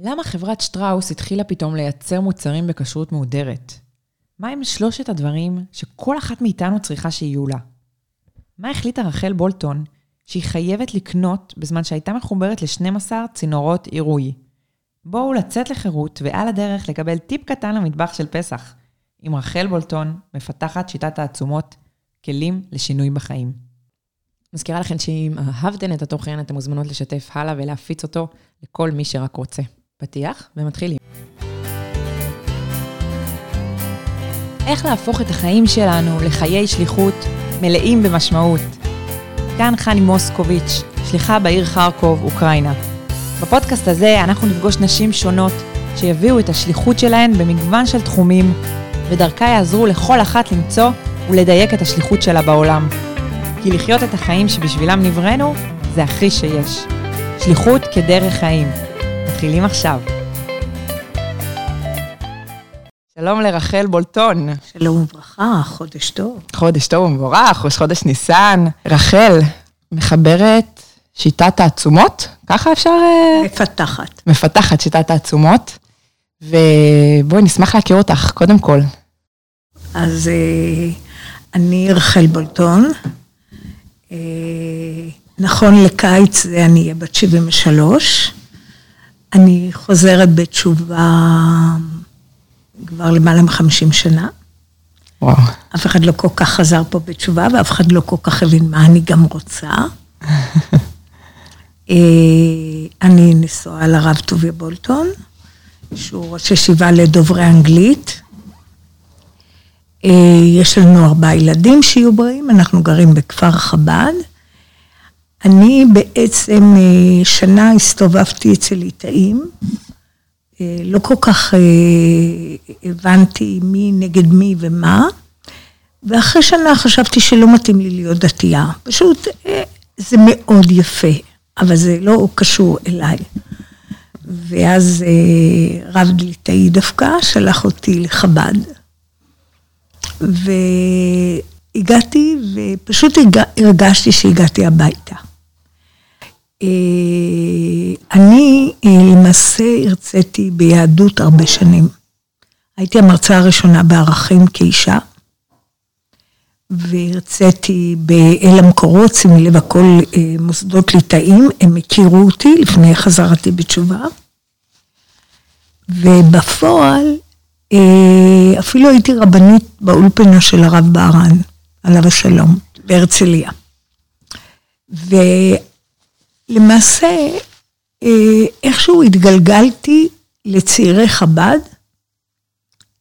למה חברת שטראוס התחילה פתאום לייצר מוצרים בכשרות מהודרת? מה עם שלושת הדברים שכל אחת מאיתנו צריכה שיהיו לה? מה החליטה רחל בולטון שהיא חייבת לקנות בזמן שהייתה מחוברת ל-12 צינורות עירוי? בואו לצאת לחירות ועל הדרך לקבל טיפ קטן למטבח של פסח. עם רחל בולטון, מפתחת שיטת העצומות, כלים לשינוי בחיים. מזכירה לכם שאם אהבתן את התוכן, אתן מוזמנות לשתף הלאה ולהפיץ אותו לכל מי שרק רוצה. פתיח ומתחילים. איך להפוך את החיים שלנו לחיי שליחות מלאים במשמעות. כאן חני מוסקוביץ', שליחה בעיר חרקוב, אוקראינה. בפודקאסט הזה אנחנו נפגוש נשים שונות שיביאו את השליחות שלהן במגוון של תחומים, ודרכה יעזרו לכל אחת למצוא ולדייק את השליחות שלה בעולם. כי לחיות את החיים שבשבילם נבראנו, זה הכי שיש. שליחות כדרך חיים. מתחילים עכשיו. שלום לרחל בולטון. שלום וברכה, חודש טוב. חודש טוב ומבורך, ראש חודש ניסן. רחל, מחברת שיטת תעצומות? ככה אפשר... אה, מפתחת. מפתחת שיטת תעצומות. ובואי, נשמח להכיר אותך, קודם כל. אז אה, אני רחל בולטון. אה, נכון לקיץ זה אני אהיה בת 73. אני חוזרת בתשובה כבר למעלה מ-50 שנה. וואו. אף אחד לא כל כך חזר פה בתשובה, ואף אחד לא כל כך הבין מה אני גם רוצה. אה, אני נשואה לרב טוביה בולטון, שהוא ראש ישיבה לדוברי אנגלית. אה, יש לנו ארבעה ילדים שיהיו בריאים, אנחנו גרים בכפר חב"ד. אני בעצם אה, שנה הסתובבתי אצל ליטאים, אה, לא כל כך הבנתי מי נגד מי ומה, ואחרי שנה חשבתי שלא מתאים לי להיות דתייה. פשוט זה מאוד יפה, אבל זה לא קשור אליי. ואז רב ליטאי דווקא שלח אותי לחב"ד. והגעתי, ופשוט הרגשתי שהגעתי הביתה. אה, אני אה, למעשה הרציתי ביהדות הרבה שנים. הייתי המרצה הראשונה בערכים כאישה, והרציתי באל המקורות, שימי לב הכל אה, מוסדות ליטאים, הם הכירו אותי לפני חזרתי בתשובה. ובפועל אפילו הייתי רבנית באולפנה של הרב בהרן, עליו השלום, בהרצליה. אה, איכשהו התגלגלתי לצעירי חב"ד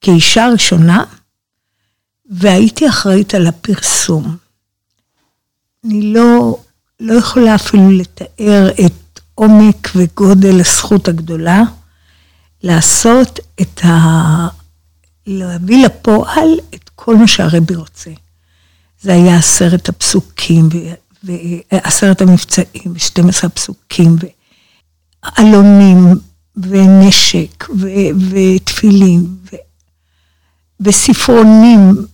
כאישה ראשונה, והייתי אחראית על הפרסום. אני לא, לא יכולה אפילו לתאר את עומק וגודל הזכות הגדולה לעשות את ה... להביא לפועל את כל מה שהרבי רוצה. זה היה עשרת הפסוקים, ועשרת המבצעים, ו-12 הפסוקים, ועלונים, ונשק, ותפילין, ו... וספרונים,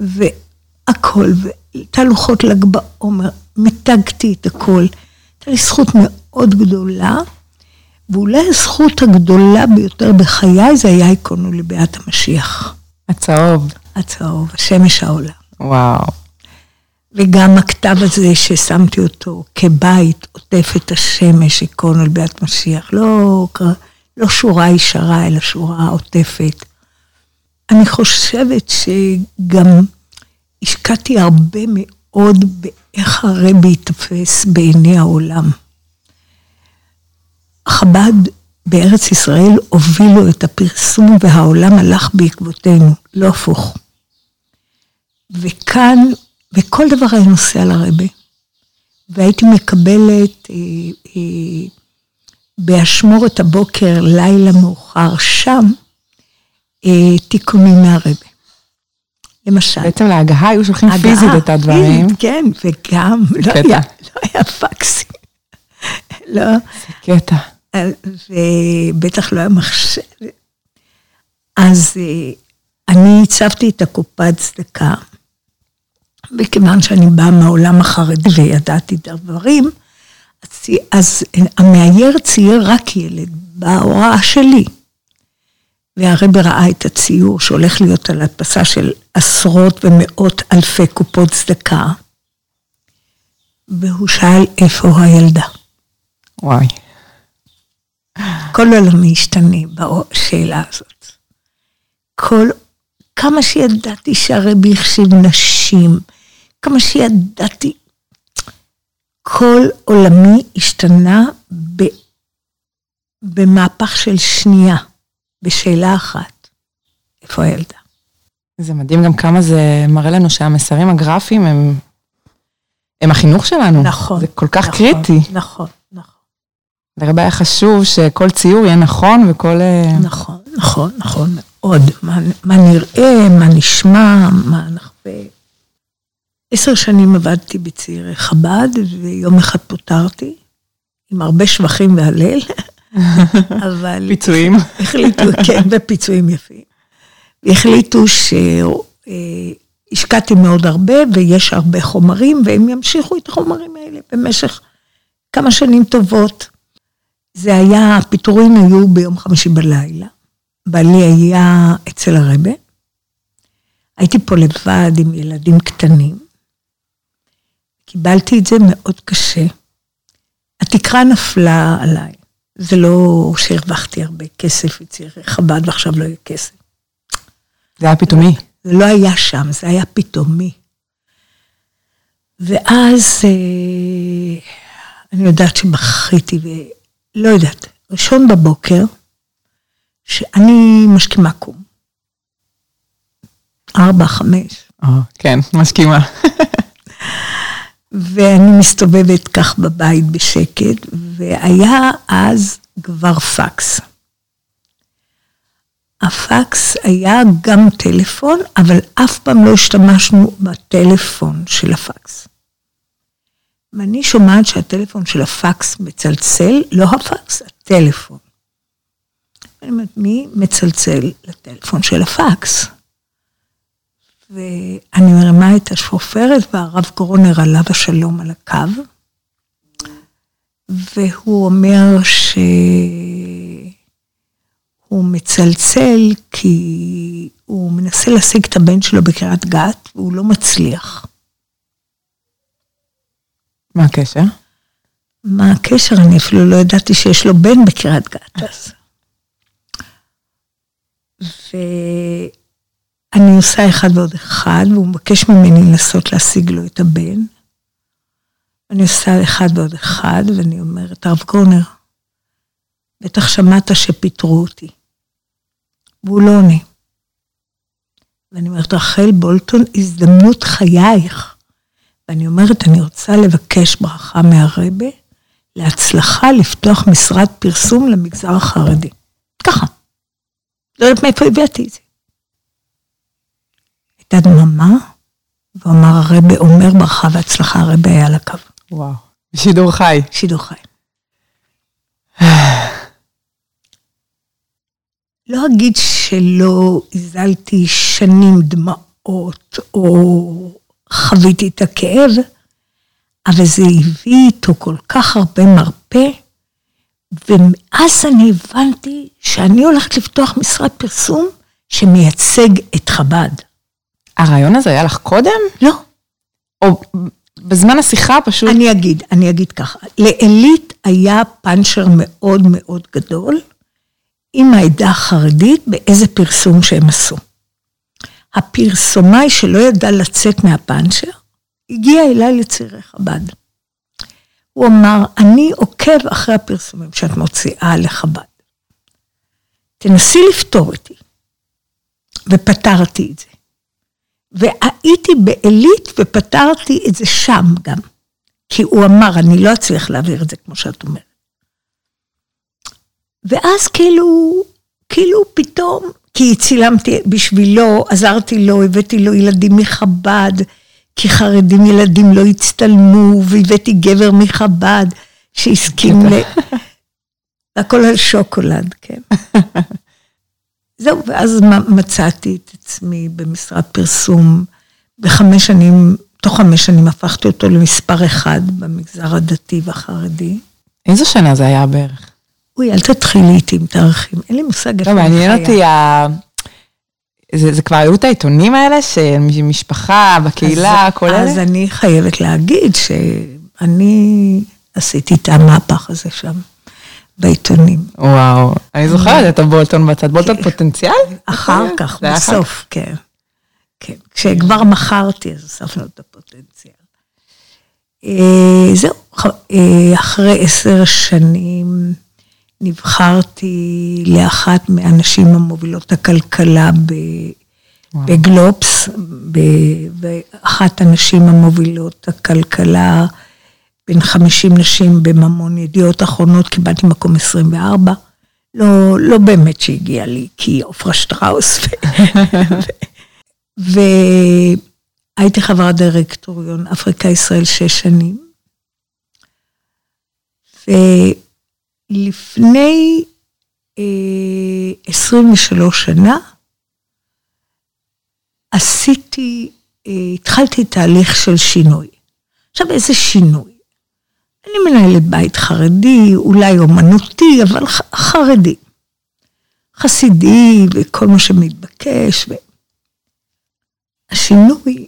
והכל, ותהלוכות ל"ג בעומר, מיתגתי את הכל. הייתה לי זכות מאוד גדולה. ואולי הזכות הגדולה ביותר בחיי זה היה עיקונו לביאת המשיח. הצהוב. הצהוב, השמש העולה. וואו. וגם הכתב הזה ששמתי אותו כבית עוטף את השמש, עיקונו לביאת משיח. לא, לא שורה ישרה, אלא שורה עוטפת. אני חושבת שגם השקעתי הרבה מאוד באיך הרבי ייתפס בעיני העולם. חב"ד בארץ ישראל הובילו את הפרסום והעולם הלך בעקבותינו, לא הפוך. וכאן, וכל דבר היה נוסע לרבה. והייתי מקבלת אה, אה, באשמורת הבוקר, לילה מאוחר, שם, אה, תיקונים מהרבה. למשל. בעצם להגהה היו שולחים פיזית את הדברים. פיזית, כן, וגם, לא היה, לא היה פקסים. לא. זה קטע. ובטח לא היה מחשב. אז אה, אני הצבתי את הקופת צדקה, וכיוון שאני באה מהעולם החרדי וידעתי את הדברים, אז המאייר צייר רק ילד בהוראה שלי. והרבי ראה את הציור שהולך להיות על הדפסה של עשרות ומאות אלפי קופות צדקה, והוא שאל איפה הילדה. וואי. כל עולמי השתנה בשאלה הזאת. כל, כמה שידעתי שהרבי החשיב נשים, כמה שידעתי, כל עולמי השתנה ב, במהפך של שנייה, בשאלה אחת, איפה הילדה? זה מדהים גם כמה זה מראה לנו שהמסרים הגרפיים הם, הם החינוך שלנו. נכון. זה כל כך נכון, קריטי. נכון, נכון. לרבי היה חשוב שכל ציור יהיה נכון וכל... אה, נכון, נכון, נכון מאוד. מה, מה נראה, מה נשמע, מה נחווה. עשר שנים עבדתי בצעירי חב"ד, ויום אחד פוטרתי, עם הרבה שבחים והלל, אבל... פיצויים. החליטו, כן, ופיצויים יפים. החליטו שהשקעתי מאוד הרבה, ויש הרבה חומרים, והם ימשיכו את החומרים האלה במשך כמה שנים טובות. זה היה, הפיטורים היו ביום חמישי בלילה. בעלי היה אצל הרבה. הייתי פה לבד עם ילדים קטנים. קיבלתי את זה מאוד קשה. התקרה נפלה עליי. זה לא שהרווחתי הרבה כסף אצל חב"ד ועכשיו לא יהיה כסף. זה היה פתאומי. זה לא היה שם, זה היה פתאומי. ואז אה, אני יודעת שבכיתי, ולא יודעת, ראשון בבוקר, שאני משכימה קום. ארבע, חמש. או, כן, מסכימה. ואני מסתובבת כך בבית בשקט, והיה אז כבר פקס. הפקס היה גם טלפון, אבל אף פעם לא השתמשנו בטלפון של הפקס. ואני שומעת שהטלפון של הפקס מצלצל, לא הפקס, הטלפון. אני אומרת, מי מצלצל לטלפון של הפקס? ואני מרימה את השופרת, והרב קורנר עליו השלום על הקו, והוא אומר שהוא מצלצל כי הוא מנסה להשיג את הבן שלו בקריית גת, והוא לא מצליח. מה הקשר? מה הקשר? אני אפילו לא ידעתי שיש לו בן בקריית גת אז. ואני עושה אחד ועוד אחד, והוא מבקש ממני לנסות להשיג לו את הבן. אני עושה אחד ועוד אחד, ואני אומרת, הרב קורנר, בטח שמעת שפיטרו אותי. והוא לא עונה. ואני אומרת, רחל בולטון, הזדמנות חייך. ואני אומרת, אני רוצה לבקש ברכה מהרבה להצלחה לפתוח משרד פרסום למגזר החרדי. ככה. לא יודעת מאיפה הבאתי את זה. הייתה דממה, והוא אמר, הרבה אומר ברכה והצלחה, הרבה היה על הקו. וואו. בשידור חי. שידור חי. לא אגיד שלא הזלתי שנים דמעות, או חוויתי את הכאב, אבל זה הביא איתו כל כך הרבה מרפא, ומאז אני הבנתי שאני הולכת לפתוח משרד פרסום שמייצג את חב"ד. הרעיון הזה היה לך קודם? לא. או בזמן השיחה פשוט... אני אגיד, אני אגיד ככה, לעילית היה פאנצ'ר מאוד מאוד גדול עם העדה החרדית באיזה פרסום שהם עשו. הפרסומאי שלא ידע לצאת מהפאנצ'ר, הגיע אליי לצעירי חב"ד. הוא אמר, אני עוקב אחרי הפרסומים שאת מוציאה לחב"ד. תנסי לפתור אותי. ופתרתי את זה. והייתי בעילית ופתרתי את זה שם גם. כי הוא אמר, אני לא אצליח להעביר את זה כמו שאת אומרת. ואז כאילו, כאילו פתאום, כי צילמתי בשבילו, עזרתי לו, הבאתי לו ילדים מחב"ד, כי חרדים ילדים לא הצטלמו, והבאתי גבר מחב"ד שהסכים ל... הכל על שוקולד, כן. זהו, ואז מצאתי את עצמי במשרד פרסום. בחמש שנים, תוך חמש שנים הפכתי אותו למספר אחד במגזר הדתי והחרדי. איזו שנה זה היה בערך? אוי, אל תתחילי איתי עם תאריכים, אין לי מושג איפה לא, אני חיה. לא, מעניין אותי ה... זה, זה כבר היו את העיתונים האלה, שמשפחה, בקהילה, כל אלה? אז אני חייבת להגיד שאני עשיתי את המהפך הזה שם, בעיתונים. וואו, אני זוכרת את הבולטון בצד, בולטון פוטנציאל? אחר כך, בסוף, כן. כן, כשכבר מכרתי, אז הוספנו את הפוטנציאל. אה, זהו, אה, אחרי עשר שנים נבחרתי לאחת מהנשים המובילות הכלכלה בגלובס, ואחת הנשים המובילות הכלכלה בין 50 נשים בממון ידיעות אחרונות, קיבלתי מקום 24. לא, לא באמת שהגיע לי, כי עופרה שטראוס. והייתי חברת דירקטוריון אפריקה ישראל שש שנים. ולפני אה, 23 שנה עשיתי, אה, התחלתי תהליך של שינוי. עכשיו, איזה שינוי? אני מנהלת בית חרדי, אולי אומנותי, אבל חרדי. חסידי וכל מה שמתבקש. ו... השינוי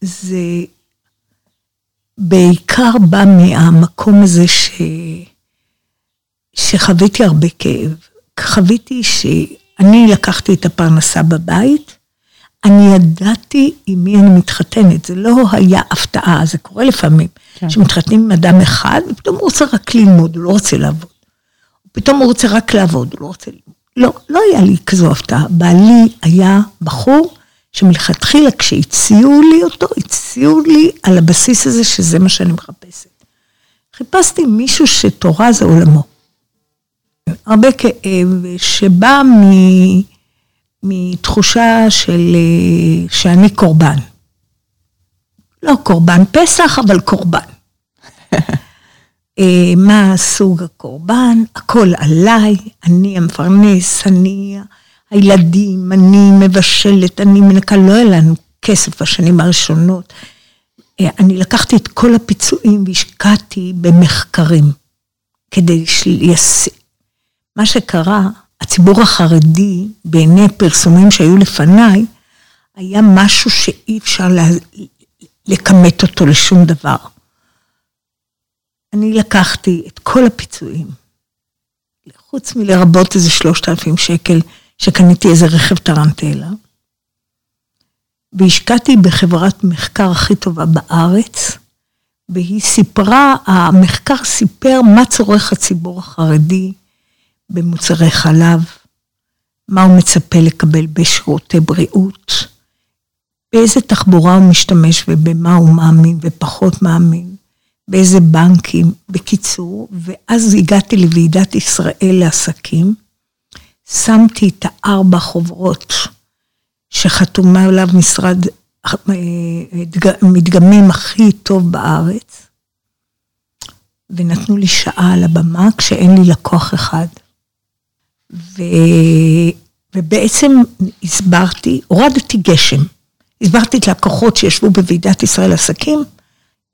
זה בעיקר בא מהמקום הזה ש... שחוויתי הרבה כאב. חוויתי שאני לקחתי את הפרנסה בבית, אני ידעתי עם מי אני מתחתנת, זה לא היה הפתעה, זה קורה לפעמים, כן. שמתחתנים עם אדם אחד, ופתאום הוא רוצה רק ללמוד, הוא לא רוצה לעבוד. פתאום הוא רוצה רק לעבוד, הוא לא רוצה ללמוד. לא, לא היה לי כזו הפתעה. בעלי היה בחור שמלכתחילה כשהציעו לי אותו, הציעו לי על הבסיס הזה שזה מה שאני מחפשת. חיפשתי מישהו שתורה זה עולמו. הרבה כאב שבא מ... מתחושה של שאני קורבן. לא קורבן פסח, אבל קורבן. אה, מה סוג הקורבן? הכל עליי, אני המפרנס, אני הילדים, אני מבשלת, אני מנקה, לא היה לנו כסף בשנים הראשונות. אה, אני לקחתי את כל הפיצויים והשקעתי במחקרים כדי ליישם. מה שקרה, הציבור החרדי, בעיני פרסומים שהיו לפניי, היה משהו שאי אפשר לה... לכמת אותו לשום דבר. אני לקחתי את כל הפיצויים, חוץ מלרבות איזה שלושת אלפים שקל שקניתי איזה רכב טרנטלה, והשקעתי בחברת מחקר הכי טובה בארץ, והיא סיפרה, המחקר סיפר מה צורך הציבור החרדי במוצרי חלב, מה הוא מצפה לקבל בשירותי בריאות, באיזה תחבורה הוא משתמש ובמה הוא מאמין ופחות מאמין, באיזה בנקים, בקיצור, ואז הגעתי לוועידת ישראל לעסקים, שמתי את הארבע חוברות שחתומה עליו משרד מדגמים הכי טוב בארץ, ונתנו לי שעה על הבמה כשאין לי לקוח אחד. ו... ובעצם הסברתי, הורדתי גשם. הסברתי את לקוחות שישבו בוועידת ישראל עסקים,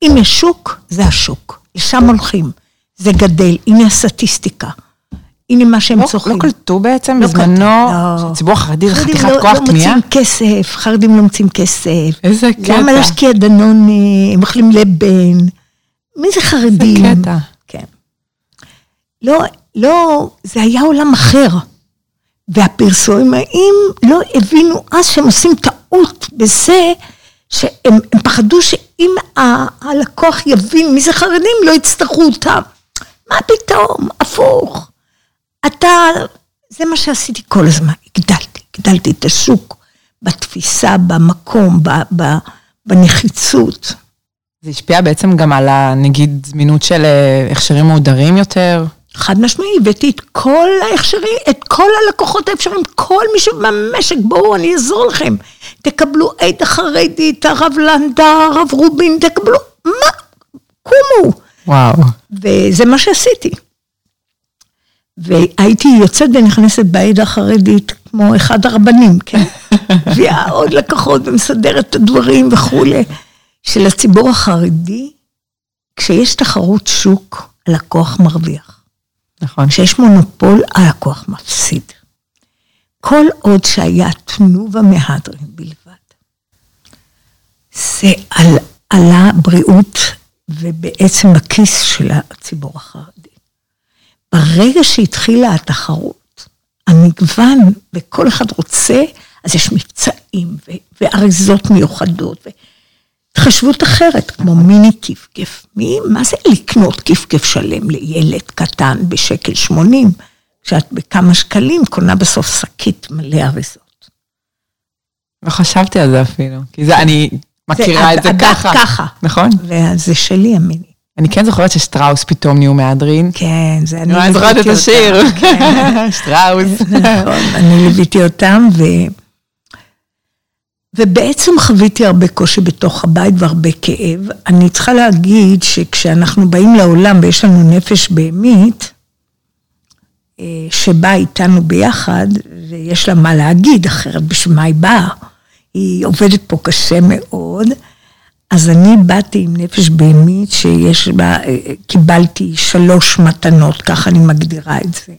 אם יש שוק, זה השוק. לשם הולכים. זה גדל, הנה הסטטיסטיקה. הנה מה שהם לא, צורכים. לא קלטו בעצם לא בזמנו, לא. שהציבור החרדי זה חתיכת לא, כוח לא קנייה? לא מוצאים כסף, חרדים לא מוצאים כסף. איזה קטע. למה להשקיע דנון, אה, הם אוכלים לבן? מי זה חרדים? איזה קטע. כן. לא, לא, זה היה עולם אחר. והפרסומאים לא הבינו אז שהם עושים טעות בזה שהם פחדו שאם הלקוח יבין מי זה חרדים, לא יצטרכו אותם. מה פתאום? הפוך. אתה, זה מה שעשיתי כל הזמן, הגדלתי, הגדלתי את השוק בתפיסה, במקום, ב, ב, בנחיצות. זה השפיע בעצם גם על הנגיד זמינות של אה, הכשרים מהודרים יותר? חד משמעי, הבאתי את כל ההכשרים, את כל הלקוחות האפשריים, כל מי שבמשק, בואו, אני אעזור לכם. תקבלו עד החרדית, הרב לנדה, הרב רובין, תקבלו, מה? קומו. וואו. וזה מה שעשיתי. והייתי יוצאת ונכנסת בעד החרדית כמו אחד הרבנים, כן? מביאה עוד לקוחות ומסדרת את הדברים וכולי. של הציבור החרדי, כשיש תחרות שוק, הלקוח מרוויח. נכון. כשיש מונופול, הלקוח מפסיד. כל עוד שהיה תנובה מהדרין בלבד. זה על, על הבריאות ובעצם בכיס של הציבור החרדי. ברגע שהתחילה התחרות, המגוון, וכל אחד רוצה, אז יש מבצעים ו- ואריזות מיוחדות, והתחשבות אחרת, כמו מיני כיף-כיף. מי, מה זה לקנות כיף-כיף שלם לילד קטן בשקל שמונים, כשאת בכמה שקלים קונה בסוף שקית מלא אריזות. לא חשבתי על זה אפילו, כי זה, אני מכירה את זה ככה. ככה. נכון? וזה שלי המיני. אני כן זוכרת ששטראוס פתאום נהיו מהדרין. כן, זה אני אני זוכרת את השיר. כן. שטראוס. נכון, אני ליוויתי אותם, ו... ובעצם חוויתי הרבה קושי בתוך הבית והרבה כאב. אני צריכה להגיד שכשאנחנו באים לעולם ויש לנו נפש בהמית, אה, שבאה איתנו ביחד, ויש לה מה להגיד, אחרת בשביל מה היא באה? היא עובדת פה קשה מאוד. אז אני באתי עם נפש בהמית שיש בה, אה, קיבלתי שלוש מתנות, ככה אני מגדירה את זה.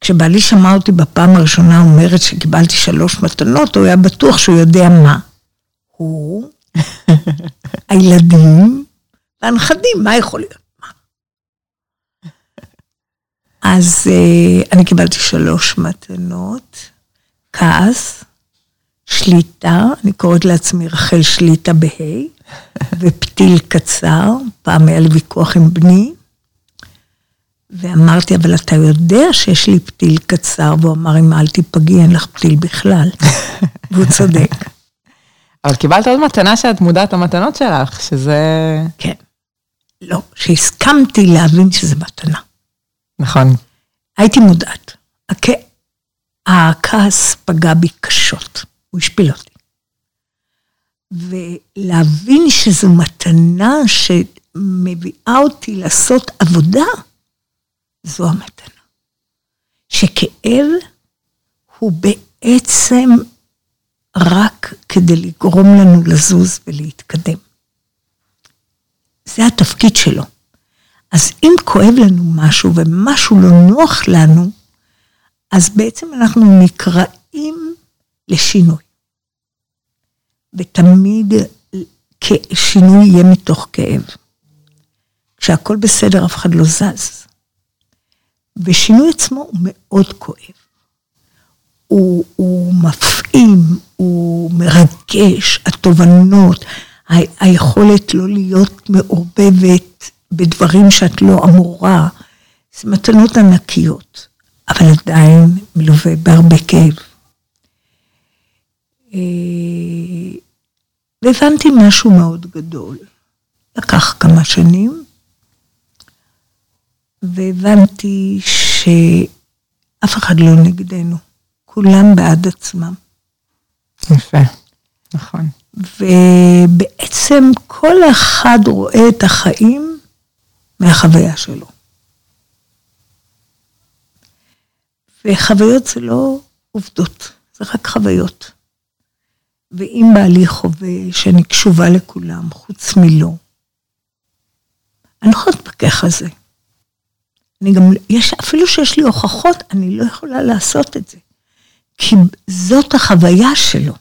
כשבעלי שמע אותי בפעם הראשונה אומרת שקיבלתי שלוש מתנות, הוא היה בטוח שהוא יודע מה. הוא, הילדים והנכדים, מה יכול להיות? מה? אז uh, אני קיבלתי שלוש מתנות, כעס, שליטה, אני קוראת לעצמי רחל שליטה בה', ופתיל קצר, פעם היה לי ויכוח עם בני, ואמרתי, אבל אתה יודע שיש לי פתיל קצר, והוא אמר, אמא, אל תיפגעי, אין לך פתיל בכלל. והוא צודק. אבל קיבלת עוד מתנה שאת מודעת למתנות שלך, שזה... כן. לא, שהסכמתי להבין שזה מתנה. נכון. הייתי מודעת. הכ... הכעס פגע בי קשות, הוא השפיל אותי. ולהבין שזו מתנה שמביאה אותי לעשות עבודה, זו המתנה. שכאב הוא בעצם רק כדי לגרום לנו לזוז ולהתקדם. זה התפקיד שלו. אז אם כואב לנו משהו ומשהו לא נוח לנו, אז בעצם אנחנו נקראים לשינוי. ותמיד שינוי יהיה מתוך כאב. כשהכול בסדר, אף אחד לא זז. ושינוי עצמו הוא מאוד כואב. הוא, הוא מפעים, הוא מרגש, התובנות, ה, היכולת לא להיות מעורבבת בדברים שאת לא אמורה. זה מתנות ענקיות, אבל עדיין מלווה בהרבה כאב. אה, והבנתי משהו מאוד גדול. לקח כמה שנים, והבנתי שאף אחד לא נגדנו, כולם בעד עצמם. יפה, נכון. ובעצם כל אחד רואה את החיים מהחוויה שלו. וחוויות זה לא עובדות, זה רק חוויות. ואם בעלי חווה שאני קשובה לכולם, חוץ מלא, אני לא יכולה להתפקח על זה. אני גם, יש, אפילו שיש לי הוכחות, אני לא יכולה לעשות את זה. כי זאת החוויה שלו.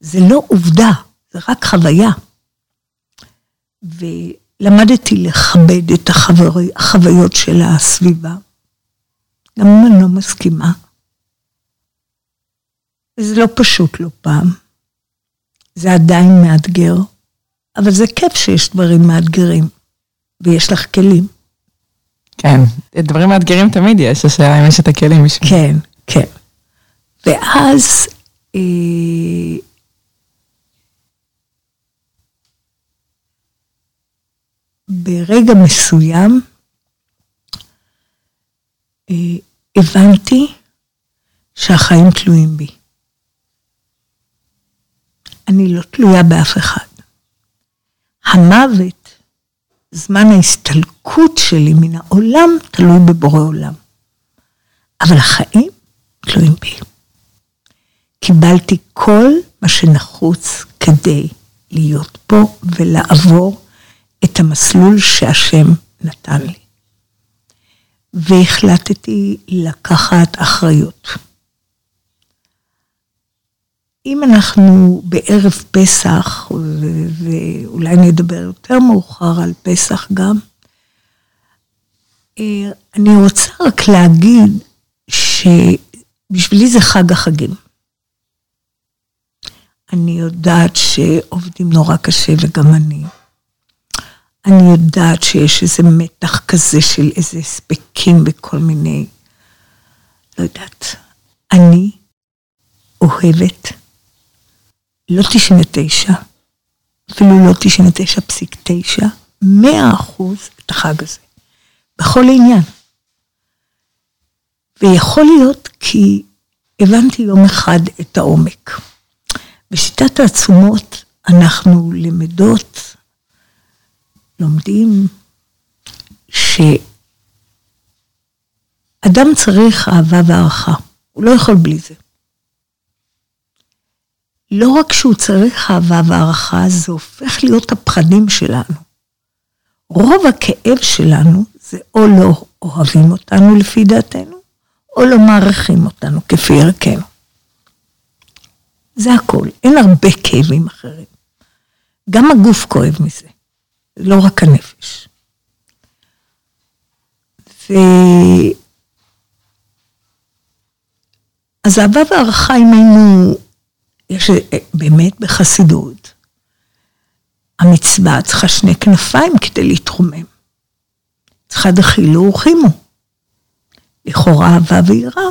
זה לא עובדה, זה רק חוויה. ולמדתי לכבד את החווי, החוויות של הסביבה, גם אם אני לא מסכימה. וזה לא פשוט לא פעם. זה עדיין מאתגר, אבל זה כיף שיש דברים מאתגרים, ויש לך כלים. כן, דברים מאתגרים תמיד יש, השאלה אם יש את הכלים בשביל... כן, כן. ואז... אה, ברגע מסוים אה, הבנתי שהחיים תלויים בי. אני לא תלויה באף אחד. המוות זמן ההסתלקות שלי מן העולם תלוי בבורא עולם. אבל החיים תלויים בי. קיבלתי כל מה שנחוץ כדי להיות פה ולעבור את המסלול שהשם נתן לי. והחלטתי לקחת אחריות. אם אנחנו בערב פסח, ואולי נדבר יותר מאוחר על פסח גם, אה, אני רוצה רק להגיד שבשבילי זה חג החגים. אני יודעת שעובדים נורא קשה וגם אני. אני יודעת שיש איזה מתח כזה של איזה הספקים וכל מיני, לא יודעת. אני אוהבת לא 99, אפילו לא 99.9, 100 אחוז את החג הזה, בכל עניין. ויכול להיות כי הבנתי יום אחד את העומק. בשיטת העצומות אנחנו למדות, לומדים, שאדם צריך אהבה והערכה, הוא לא יכול בלי זה. לא רק שהוא צריך אהבה והערכה, זה הופך להיות הפחדים שלנו. רוב הכאב שלנו זה או לא אוהבים אותנו לפי דעתנו, או לא מעריכים אותנו כפי ערכנו. זה הכל, אין הרבה כאבים אחרים. גם הגוף כואב מזה, לא רק הנפש. ו... אז אהבה והערכה, אם היינו יש אה, באמת בחסידות, המצווה צריכה שני כנפיים כדי להתרומם. צריכה דחילו ורחימו. לכאורה אהבה ויראה,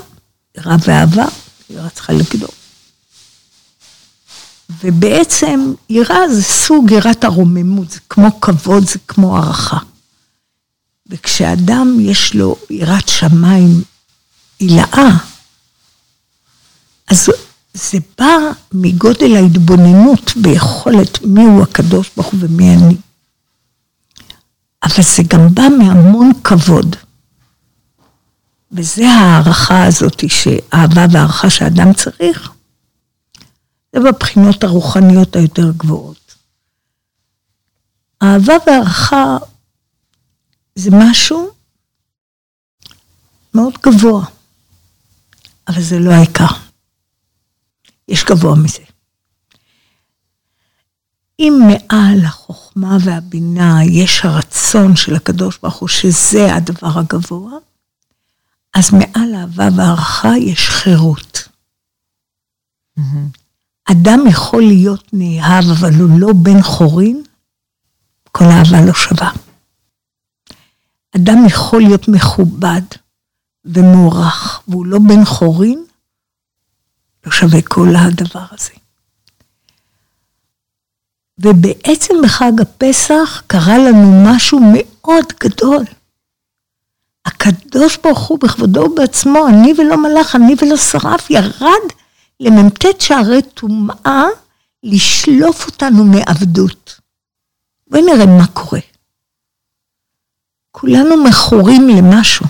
יראה ואהבה, יראה צריכה לקדום. ובעצם יראה זה סוג יראת הרוממות, זה כמו כבוד, זה כמו הערכה. וכשאדם יש לו יראת שמיים עילאה, אז זה בא מגודל ההתבוננות ביכולת מיהו הקדוש ברוך הוא ומי אני. אבל זה גם בא מהמון כבוד. וזה ההערכה הזאת, שאהבה והערכה שאדם צריך, זה בבחינות הרוחניות היותר גבוהות. אהבה והערכה זה משהו מאוד גבוה, אבל זה לא העיקר. יש גבוה מזה. אם מעל החוכמה והבינה יש הרצון של הקדוש ברוך הוא שזה הדבר הגבוה, אז מעל אהבה והערכה יש חירות. אדם יכול להיות נאהב, אבל הוא לא בן חורין, כל אהבה לא שווה. אדם יכול להיות מכובד ומוערך, והוא לא בן חורין, לא שווה כל הדבר הזה. ובעצם בחג הפסח קרה לנו משהו מאוד גדול. הקדוש ברוך הוא בכבודו ובעצמו, אני ולא מלאך, אני ולא שרף, ירד למ"ט שערי טומאה לשלוף אותנו מעבדות. בואי נראה מה קורה. כולנו מכורים למשהו,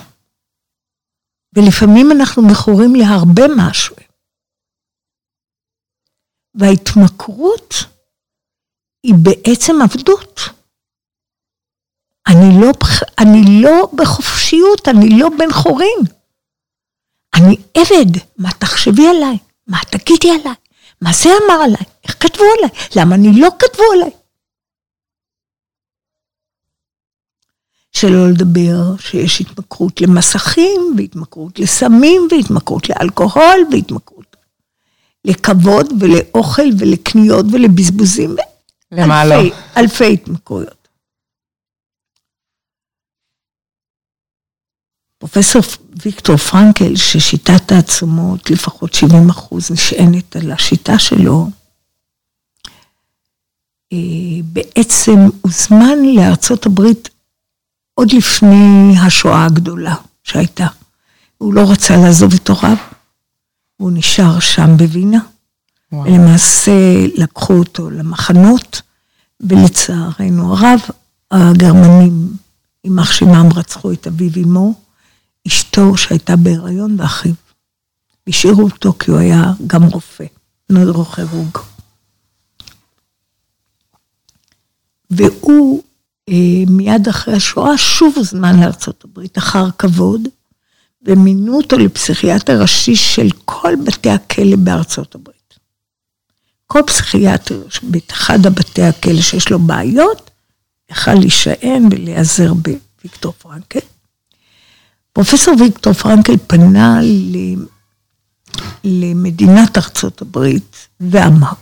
ולפעמים אנחנו מכורים להרבה משהו. וההתמכרות היא בעצם עבדות. אני לא, אני לא בחופשיות, אני לא בן חורין. אני עבד, מה תחשבי עליי? מה תגידי עליי? מה זה אמר עליי? איך כתבו עליי? למה אני לא כתבו עליי? שלא לדבר שיש התמכרות למסכים, והתמכרות לסמים, והתמכרות לאלכוהול, והתמכרות לכבוד ולאוכל ולקניות ולבזבוזים. למה? אלפי, לא? אלפי התמכרויות. פרופסור ויקטור פרנקל, ששיטת העצומות, לפחות 70 אחוז, נשענת על השיטה שלו, אה, בעצם הוזמן לארצות הברית עוד לפני השואה הגדולה שהייתה. הוא לא רצה לעזוב את הוריו, הוא נשאר שם בווינה. וואו. ולמעשה לקחו אותו למחנות, ולצערנו הרב, הגרמנים, יימח שמם, רצחו את אביו אמו, אשתו שהייתה בהיריון ואחיו. השאירו אותו כי הוא היה גם רופא, נוירוכירוג. והוא מיד אחרי השואה, שוב הוזמן לארה"ב אחר כבוד, ומינו אותו לפסיכיאטר ראשי של כל בתי הכלא בארצות הברית. כל פסיכיאטר באחד הבתי הכלא שיש לו בעיות, יכל להישען ולהיעזר בוויקטור פרנקל. פרופסור ויקטור פרנקל פנה למדינת ארצות הברית ואמר,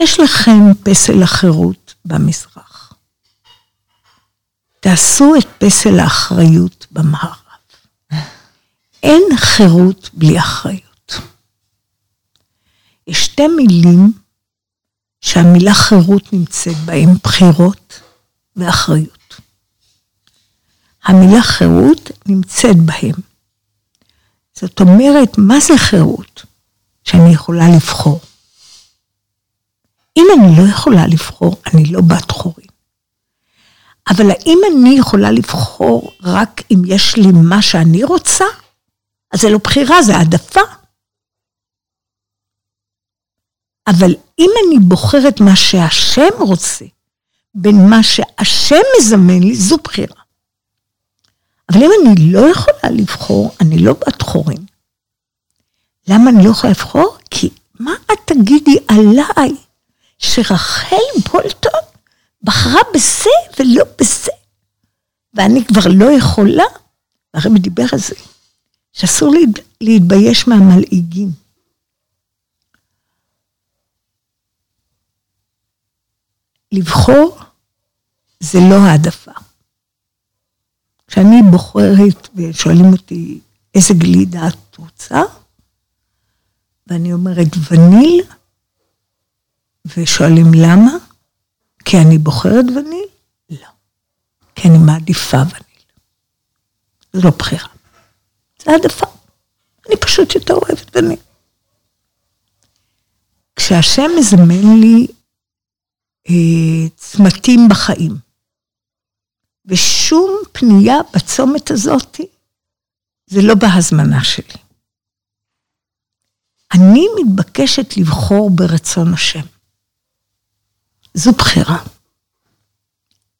יש לכם פסל החירות במזרח. תעשו את פסל האחריות במערב. אין חירות בלי אחריות. יש שתי מילים שהמילה חירות נמצאת בהן, בחירות ואחריות. המילה חירות נמצאת בהם. זאת אומרת, מה זה חירות? שאני יכולה לבחור. אם אני לא יכולה לבחור, אני לא בת חורים. אבל האם אני יכולה לבחור רק אם יש לי מה שאני רוצה? אז זה לא בחירה, זה העדפה. אבל אם אני בוחרת מה שהשם רוצה, בין מה שהשם מזמן לי, זו בחירה. אבל אם אני לא יכולה לבחור, אני לא בת חורים. למה אני לא יכולה לבחור? כי מה את תגידי עליי שרחל בולטון בחרה בזה ולא בזה, ואני כבר לא יכולה? הרבי דיבר על זה, שאסור להתבייש מהמלעיגים. לבחור זה לא העדפה. כשאני בוחרת ושואלים אותי איזה גלידה את רוצה, ואני אומרת וניל, ושואלים למה? כי אני בוחרת וניל? לא. כי אני מעדיפה וניל. זו לא בחירה. העדפה. אני פשוט יותר אוהבת וניל. כשהשם מזמן לי אה, צמתים בחיים, ושום פנייה בצומת הזאת זה לא בהזמנה שלי. אני מתבקשת לבחור ברצון השם. זו בחירה.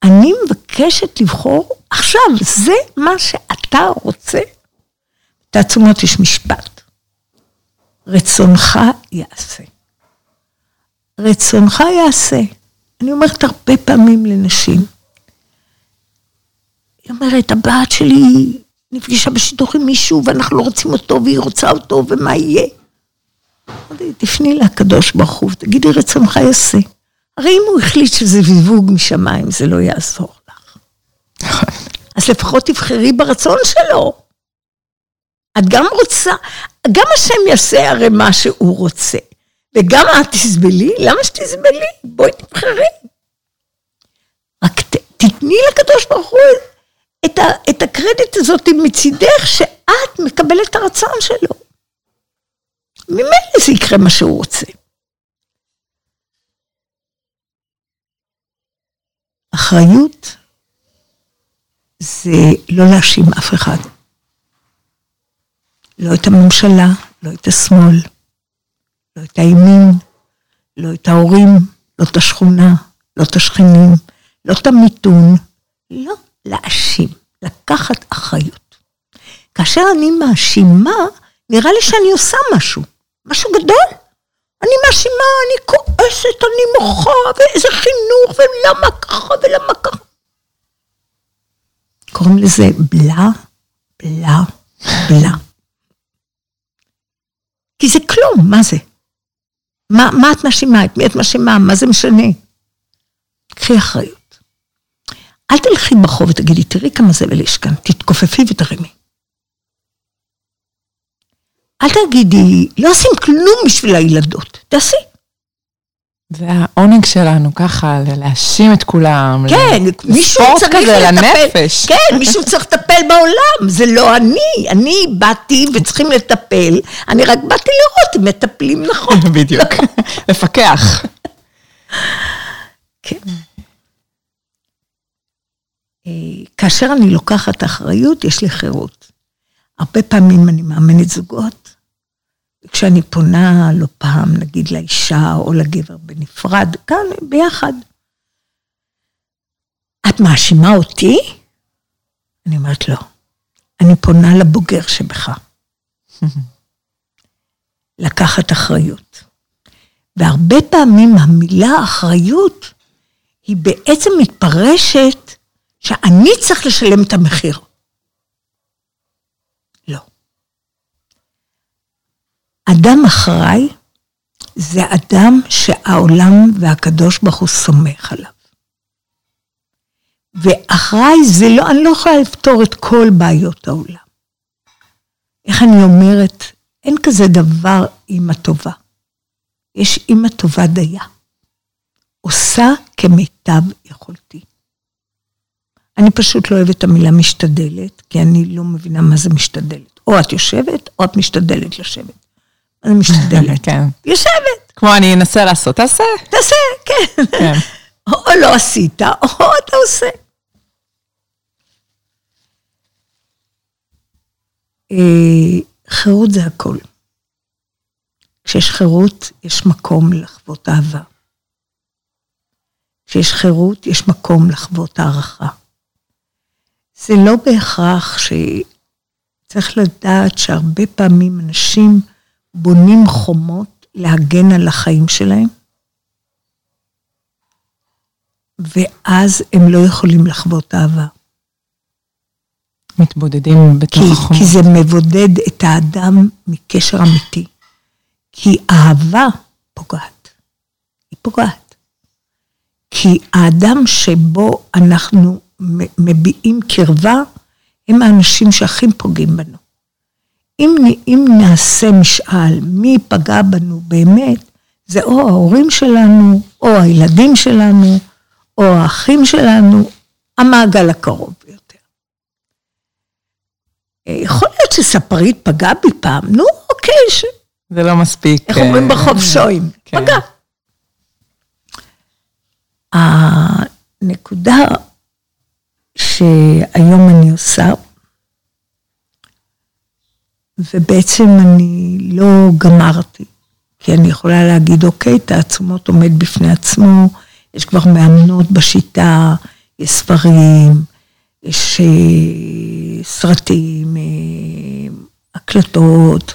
אני מבקשת לבחור עכשיו, זה מה שאתה רוצה. תעצומות יש משפט. רצונך יעשה. רצונך יעשה. אני אומרת הרבה פעמים לנשים, היא אומרת, הבת שלי נפגשה בשידור עם מישהו ואנחנו לא רוצים אותו והיא רוצה אותו ומה יהיה? אמרתי, תפני לקדוש ברוך הוא ותגידי רצונך יעשה. הרי אם הוא החליט שזה זיווג משמיים, זה לא יעזור לך. אז לפחות תבחרי ברצון שלו. את גם רוצה, גם השם יעשה הרי מה שהוא רוצה. וגם את תסבלי, למה שתסבלי? בואי תבחרי. רק ת, תתני לקדוש ברוך הוא את, ה, את הקרדיט הזאת מצידך, שאת מקבלת את הרצון שלו. ממילא זה יקרה מה שהוא רוצה. אחריות זה לא להאשים אף אחד. לא את הממשלה, לא את השמאל, לא את הימין, לא את ההורים, לא את השכונה, לא את השכנים, לא את המיתון, לא להאשים, לקחת אחריות. כאשר אני מאשימה, נראה לי שאני עושה משהו, משהו גדול. אני מאשימה, אני כועסת, אני מוחה, ואיזה חינוך, ולמה ככה ולמה ככה. קוראים לזה בלה, בלה, בלה. כי זה כלום, מה זה? מה, מה את מאשימה? את מי את מאשימה? מה זה משנה? קחי אחריות. אל תלכי ברחוב ותגידי, תראי כמה זבל יש כאן, תתכופפי ותרימי. אל תגידי, לא עושים כלום בשביל הילדות, תעשי. זה העונג שלנו, ככה, להאשים את כולם. כן, מישהו צריך לטפל. כזה לנפש. כן, מישהו צריך לטפל בעולם, זה לא אני. אני באתי וצריכים לטפל, אני רק באתי לראות אם מטפלים נכון. בדיוק, לפקח. כן. אה, כאשר אני לוקחת אחריות, יש לי חירות. הרבה פעמים אני מאמנת זוגות, כשאני פונה לא פעם, נגיד לאישה או לגבר בנפרד, כאן ביחד. את מאשימה אותי? אני אומרת, לא. אני פונה לבוגר שבך. לקחת אחריות. והרבה פעמים המילה אחריות היא בעצם מתפרשת שאני צריך לשלם את המחיר. לא. אדם אחראי זה אדם שהעולם והקדוש ברוך הוא סומך עליו. ואחראי זה לא, אני לא יכולה לפתור את כל בעיות העולם. איך אני אומרת, אין כזה דבר אימא טובה. יש אימא טובה דייה. עושה כמיטב יכולתי. אני פשוט לא אוהבת את המילה משתדלת, כי אני לא מבינה מה זה משתדלת. או את יושבת, או את משתדלת לשבת. אני משתדלת. כן. יושבת. כמו אני אנסה לעשות, תעשה. תעשה, כן. כן. או לא עשית, או אתה עושה. אה, חירות זה הכל. כשיש חירות, יש מקום לחוות אהבה. כשיש חירות, יש מקום לחוות הערכה. זה לא בהכרח שצריך לדעת שהרבה פעמים אנשים בונים חומות להגן על החיים שלהם, ואז הם לא יכולים לחוות אהבה. מתבודדים בתוך כי, החומות. כי זה מבודד את האדם מקשר אמיתי. כי אהבה פוגעת. היא פוגעת. כי האדם שבו אנחנו מביעים קרבה, הם האנשים שהכי פוגעים בנו. אם, אם נעשה משאל מי פגע בנו באמת, זה או ההורים שלנו, או הילדים שלנו, או האחים שלנו, המעגל הקרוב ביותר. אה, יכול להיות שספרית פגע בי פעם, נו, אוקיי, ש... זה לא מספיק. איך אומרים אה, ברחוב שוהם? כן. פגע. הנקודה שהיום אני עושה, ובעצם אני לא גמרתי, כי אני יכולה להגיד, אוקיי, תעצומות עומד בפני עצמו, יש כבר מאמנות בשיטה, יש ספרים, יש אה, סרטים, אה, הקלטות.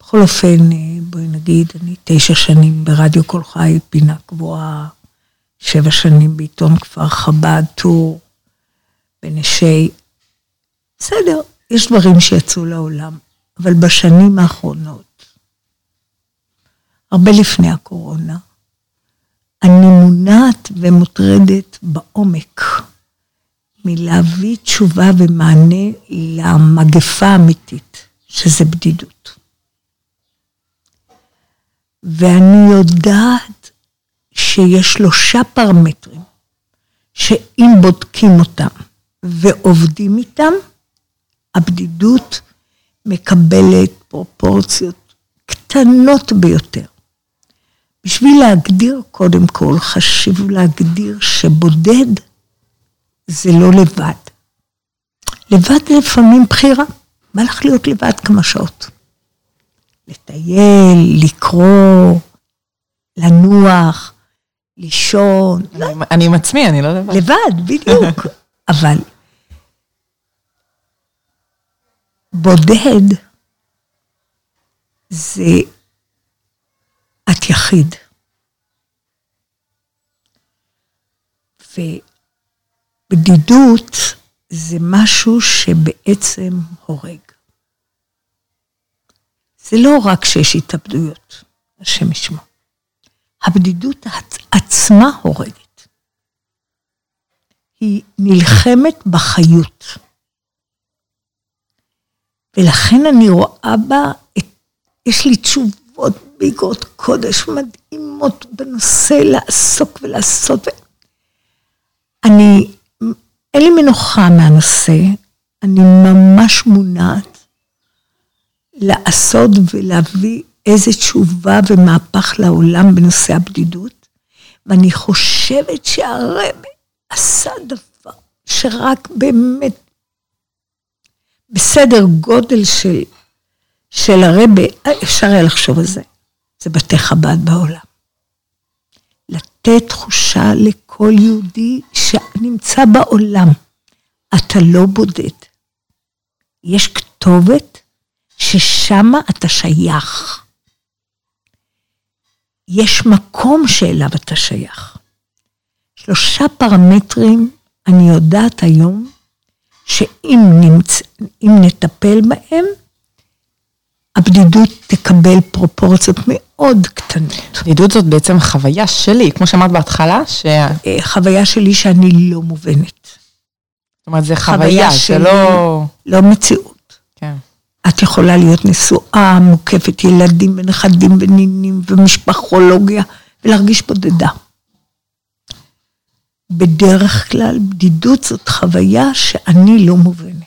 בכל אופן, אה, בואי נגיד, אני תשע שנים ברדיו קול חי, פינה קבועה, שבע שנים בעיתון כפר חב"ד, טור, בנשי. בסדר, יש דברים שיצאו לעולם, אבל בשנים האחרונות, הרבה לפני הקורונה, אני מונעת ומוטרדת בעומק מלהביא תשובה ומענה למגפה האמיתית, שזה בדידות. ואני יודעת שיש שלושה פרמטרים שאם בודקים אותם ועובדים איתם, הבדידות מקבלת פרופורציות קטנות ביותר. בשביל להגדיר, קודם כל, חשוב להגדיר שבודד זה לא לבד. לבד זה לפעמים בחירה. בא לך להיות לבד כמה שעות. לטייל, לקרוא, לנוח, לישון. לא, אני- אני עם עצמי, אני לא לבד. לבד, בדיוק. אבל בודד זה את יחיד. ובדידות זה משהו שבעצם הורג. זה לא רק שיש התאבדויות, השם ישמע. הבדידות עצ- עצמה הורגת. היא נלחמת בחיות. ולכן אני רואה בה, את, יש לי תשובות באגרות קודש מדהימות בנושא לעסוק ולעשות. ו... אני, אין לי מנוחה מהנושא, אני ממש מונעת לעשות ולהביא איזה תשובה ומהפך לעולם בנושא הבדידות, ואני חושבת שהרב עשה דבר שרק באמת בסדר גודל של, של הרבה, אפשר היה לחשוב על זה, זה בתי חב"ד בעולם. לתת תחושה לכל יהודי שנמצא בעולם. אתה לא בודד. יש כתובת ששמה אתה שייך. יש מקום שאליו אתה שייך. שלושה פרמטרים אני יודעת היום שאם נמצ... נטפל בהם, הבדידות תקבל פרופורציות מאוד קטנות. בדידות זאת בעצם חוויה שלי, כמו שאמרת בהתחלה, ש... אה, חוויה שלי שאני לא מובנת. זאת אומרת, זה חוויה, זה לא... לא מציאות. כן. את יכולה להיות נשואה, מוקפת ילדים ונכדים ונינים ומשפחולוגיה, ולהרגיש בודדה. בדרך כלל בדידות זאת חוויה שאני לא מובנת.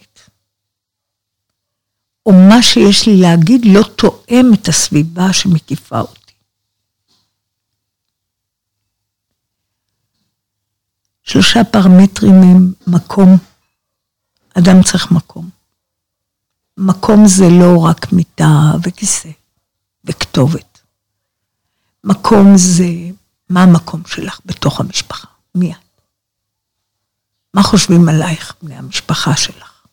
או מה שיש לי להגיד לא תואם את הסביבה שמקיפה אותי. שלושה פרמטרים הם מקום, אדם צריך מקום. מקום זה לא רק מיטה וכיסא וכתובת. מקום זה, מה המקום שלך בתוך המשפחה? מי את? מה חושבים עלייך, בני המשפחה שלך?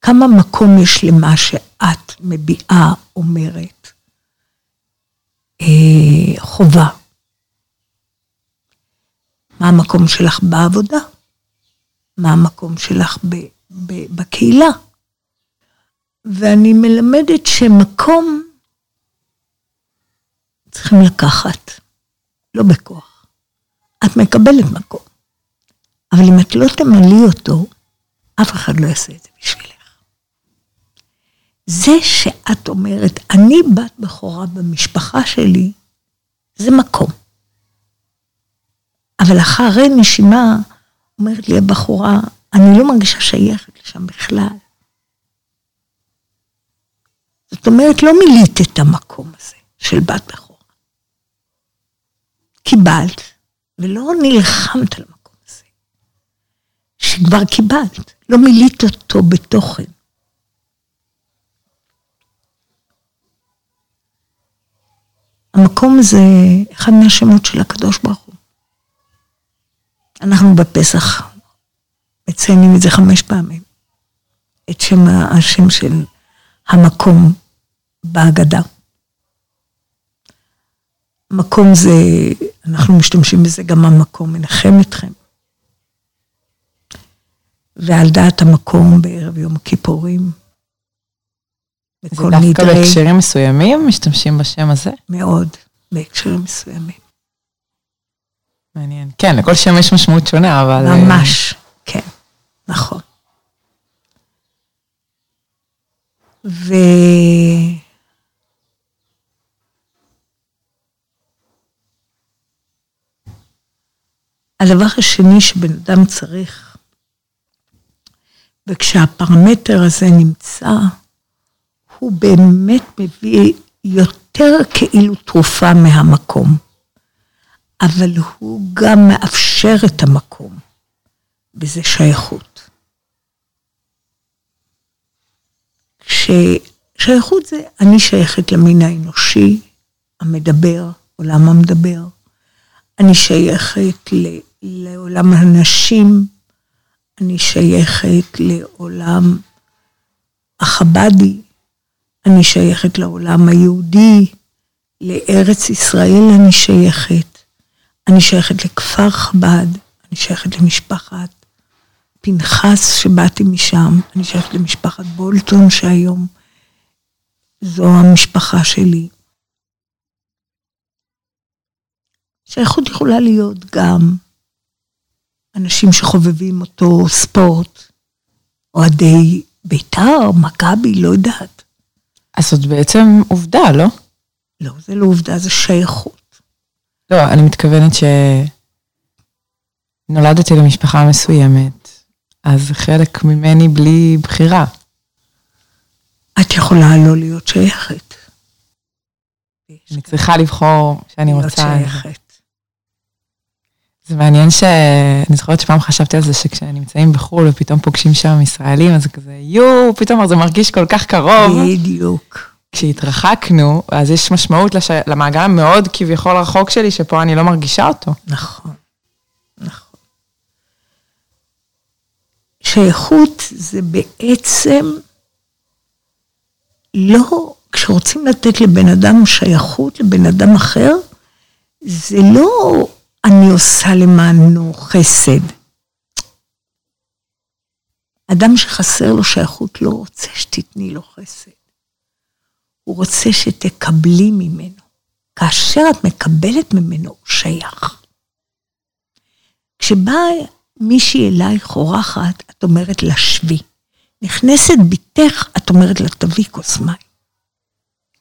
כמה מקום יש למה שאת מביעה, אומרת, אה, חובה? מה המקום שלך בעבודה? מה המקום שלך ב, ב, בקהילה? ואני מלמדת שמקום צריכים לקחת, לא בכוח. את מקבלת מקום. אבל אם את לא תמלאי אותו, אף אחד לא יעשה את זה בשבילך. זה שאת אומרת, אני בת בכורה במשפחה שלי, זה מקום. אבל אחרי נשימה, אומרת לי הבחורה, אני לא מרגישה שייכת לשם בכלל. זאת אומרת, לא מילאת את המקום הזה של בת בכורה. קיבלת, ולא נלחמת על. שכבר קיבלת, לא מילאת אותו בתוכן. המקום זה אחד מהשמות של הקדוש ברוך הוא. אנחנו בפסח מציינים את זה חמש פעמים, את שם השם של המקום בהגדה. מקום זה, אנחנו משתמשים בזה גם המקום מנחם אתכם. ועל דעת המקום בערב יום הכיפורים. זה דווקא נדרי, בהקשרים מסוימים משתמשים בשם הזה? מאוד, בהקשרים מסוימים. מעניין. כן, לכל שם יש משמעות שונה, אבל... אה, ממש, כן, נכון. ו... הדבר השני שבן אדם צריך וכשהפרמטר הזה נמצא, הוא באמת מביא יותר כאילו תרופה מהמקום, אבל הוא גם מאפשר את המקום, וזה שייכות. ששייכות זה, אני שייכת למין האנושי, המדבר, עולם המדבר. אני שייכת לעולם הנשים, אני שייכת לעולם החבדי, אני שייכת לעולם היהודי, לארץ ישראל אני שייכת, אני שייכת לכפר חב"ד, אני שייכת למשפחת פנחס שבאתי משם, אני שייכת למשפחת בולטון שהיום זו המשפחה שלי. שייכות יכולה להיות גם אנשים שחובבים אותו ספורט, אוהדי בית"ר, מכבי, לא יודעת. אז זאת בעצם עובדה, לא? לא, זה לא עובדה, זה שייכות. לא, אני מתכוונת שנולדתי למשפחה מסוימת, אז זה חלק ממני בלי בחירה. את יכולה לא להיות שייכת. אני צריכה לבחור שאני רוצה... להיות שייכת. זה מעניין שאני זוכרת שפעם חשבתי על זה שכשנמצאים בחו"ל ופתאום פוגשים שם ישראלים, אז זה כזה, יואו, פתאום זה מרגיש כל כך קרוב. בדיוק. כשהתרחקנו, אז יש משמעות לש... למעגל המאוד כביכול רחוק שלי, שפה אני לא מרגישה אותו. נכון, נכון. שייכות זה בעצם לא, כשרוצים לתת לבן אדם שייכות לבן אדם אחר, זה לא אני עושה למענו חסד. אדם שחסר לו שייכות לא רוצה שתתני לו חסד. הוא רוצה שתקבלי ממנו. כאשר את מקבלת ממנו, הוא שייך. כשבאה מישהי אלייך אורחת, את אומרת לה שבי. נכנסת בתך, את אומרת לה תביא כוס מים.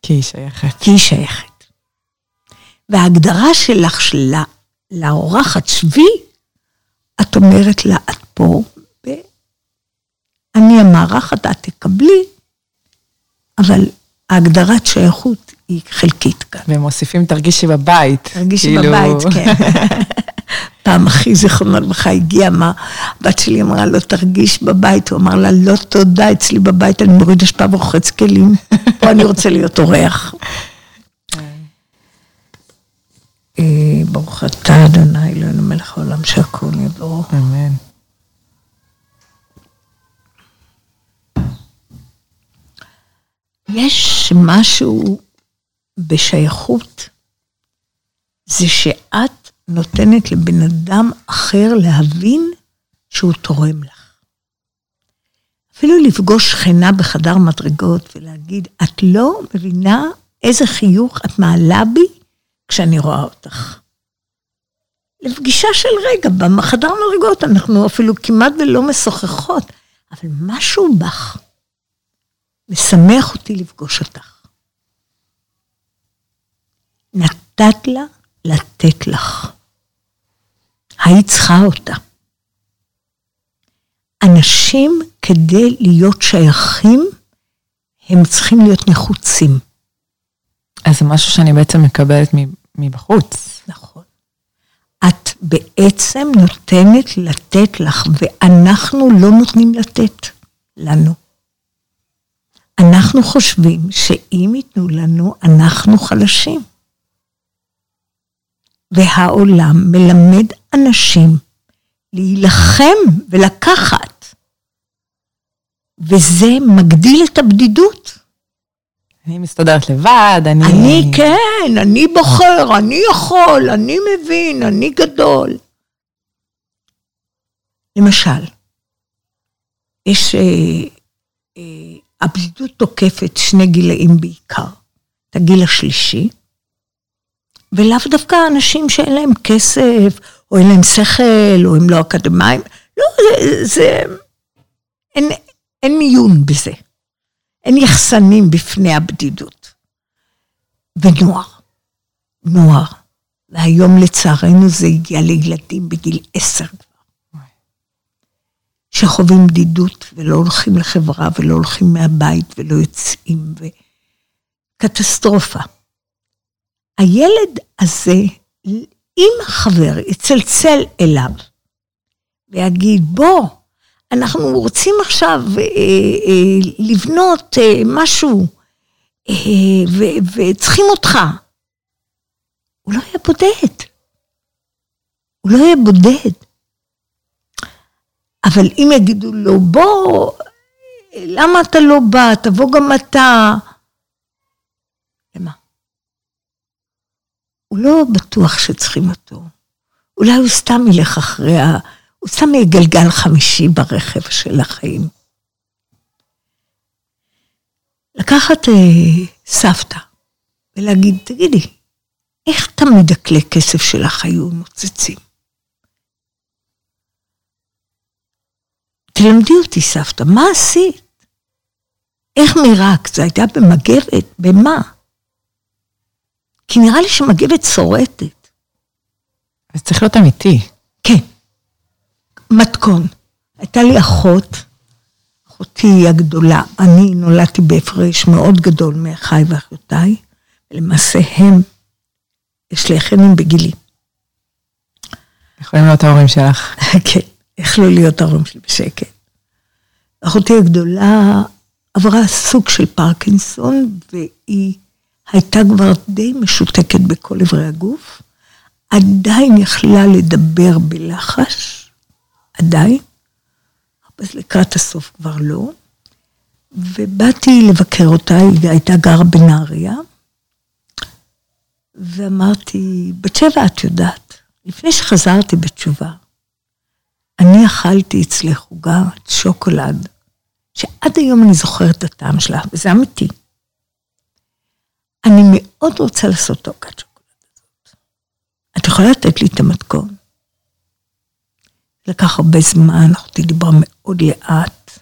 כי היא שייכת. כי היא שייכת. וההגדרה שלך שלה, לאורחת שבי, את אומרת לה, את פה, אני המארחת, את תקבלי, אבל ההגדרת שייכות היא חלקית כאן. ומוסיפים תרגישי בבית. תרגישי כאילו... בבית, כן. פעם אחי זיכרונו לברכה הגיע, מה, הבת שלי אמרה לו, תרגיש בבית, הוא אמר לה, לא תודה, אצלי בבית אני מוריד אשפה ורוחץ כלים, פה אני רוצה להיות אורח. ברוך אתה, אדוני, אלוהינו מלך העולם שהכול יבוא. אמן. יש משהו בשייכות, זה שאת נותנת לבן אדם אחר להבין שהוא תורם לך. אפילו לפגוש שכנה בחדר מדרגות ולהגיד, את לא מבינה איזה חיוך את מעלה בי כשאני רואה אותך. לפגישה של רגע, בחדר מדרגות אנחנו אפילו כמעט ולא משוחחות, אבל משהו בך משמח אותי לפגוש אותך. נתת לה לתת לך. היית צריכה אותה. אנשים, כדי להיות שייכים, הם צריכים להיות נחוצים. אז זה משהו שאני בעצם מקבלת מבחוץ. בעצם נותנת לתת לך, ואנחנו לא נותנים לתת לנו. אנחנו חושבים שאם ייתנו לנו, אנחנו חלשים. והעולם מלמד אנשים להילחם ולקחת, וזה מגדיל את הבדידות. אני מסתדרת לבד, אני... אני כן, אני בוחר, אני יכול, אני מבין, אני גדול. למשל, יש אה, אה, הבדידות תוקפת שני גילאים בעיקר. את הגיל השלישי, ולאו דווקא אנשים שאין להם כסף, או אין להם שכל, או הם לא אקדמאים. לא, זה... זה אין, אין מיון בזה. אין יחסנים בפני הבדידות. ונוער. נוער. והיום לצערנו זה הגיע לילדים בגיל עשר שחווים בדידות ולא הולכים לחברה ולא הולכים מהבית ולא יוצאים, וקטסטרופה. הילד הזה, אם חבר יצלצל אליו ויגיד, בוא, אנחנו רוצים עכשיו אה, אה, לבנות אה, משהו אה, ו- וצריכים אותך, הוא לא יהיה בודד. הוא לא יהיה בודד. אבל אם יגידו לו, בוא, למה אתה לא בא? תבוא גם אתה. למה? הוא לא בטוח שצריכים אותו. אולי הוא סתם ילך אחרי ה... הוא סתם יהיה גלגל חמישי ברכב של החיים. לקחת אה, סבתא ולהגיד, תגידי, איך תמיד הכלי כסף שלך היו נוצצים? תלמדי אותי, סבתא, מה עשית? איך מירקת? זה הייתה במגבת? במה? כי נראה לי שמגבת שורטת. זה צריך להיות אמיתי. מתכון. הייתה לי אחות, אחותי הגדולה, אני נולדתי בהפרש מאוד גדול מאחיי ואחיותיי, ולמעשה הם, יש לי אחיינים בגילי. יכולים להיות ההורים שלך. כן. יכלו להיות ההורים שלי בשקט. אחותי הגדולה עברה סוג של פרקינסון, והיא הייתה כבר די משותקת בכל אברי הגוף, עדיין יכלה לדבר בלחש, עדיין, אז לקראת הסוף כבר לא. ובאתי לבקר אותה, היא הייתה גרה בנהריה, ואמרתי, בת שבע, את יודעת, לפני שחזרתי בתשובה, אני אכלתי אצלך עוגה שוקולד, שעד היום אני זוכרת את הטעם שלה, וזה אמיתי. אני מאוד רוצה לעשות את העוגת שוקולד הזאת. את יכולה לתת לי את המתכון? לקח הרבה זמן, אחותי דיברה מאוד לאט.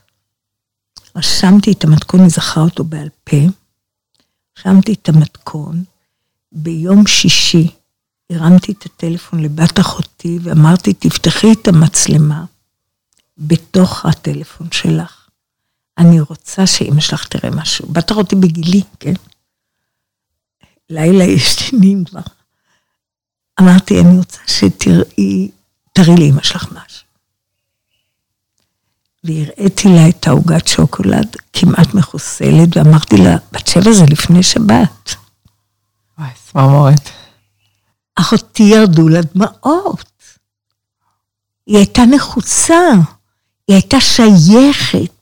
רשמתי את המתכון, אני זכרה אותו בעל פה. רשמתי את המתכון. ביום שישי הרמתי את הטלפון לבת אחותי ואמרתי, תפתחי את המצלמה בתוך הטלפון שלך. אני רוצה שאימא שלך תראה משהו. בת אחותי בגילי, כן? לילה ישנים כבר. אמרתי, אני רוצה שתראי, תראי לאימא שלך משהו. והראיתי לה את העוגת שוקולד כמעט מחוסלת, ואמרתי לה, בת שבע זה לפני שבת. וואי, צמרמורת. אחותי ירדו לה דמעות. היא הייתה נחוצה, היא הייתה שייכת.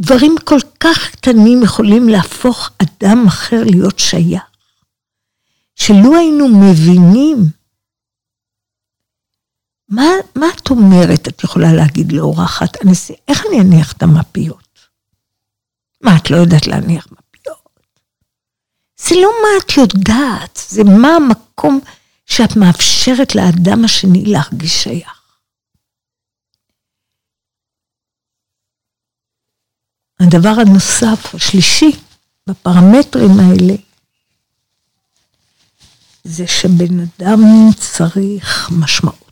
דברים כל כך קטנים יכולים להפוך אדם אחר להיות שייך. שלו היינו מבינים, מה, מה את אומרת, את יכולה להגיד לאורחת, איך אני אניח את המפיות? מה, את לא יודעת להניח מפיות? זה לא מה את יודעת, זה מה המקום שאת מאפשרת לאדם השני להרגיש שייך. הדבר הנוסף, השלישי, בפרמטרים האלה, זה שבן אדם צריך משמעות.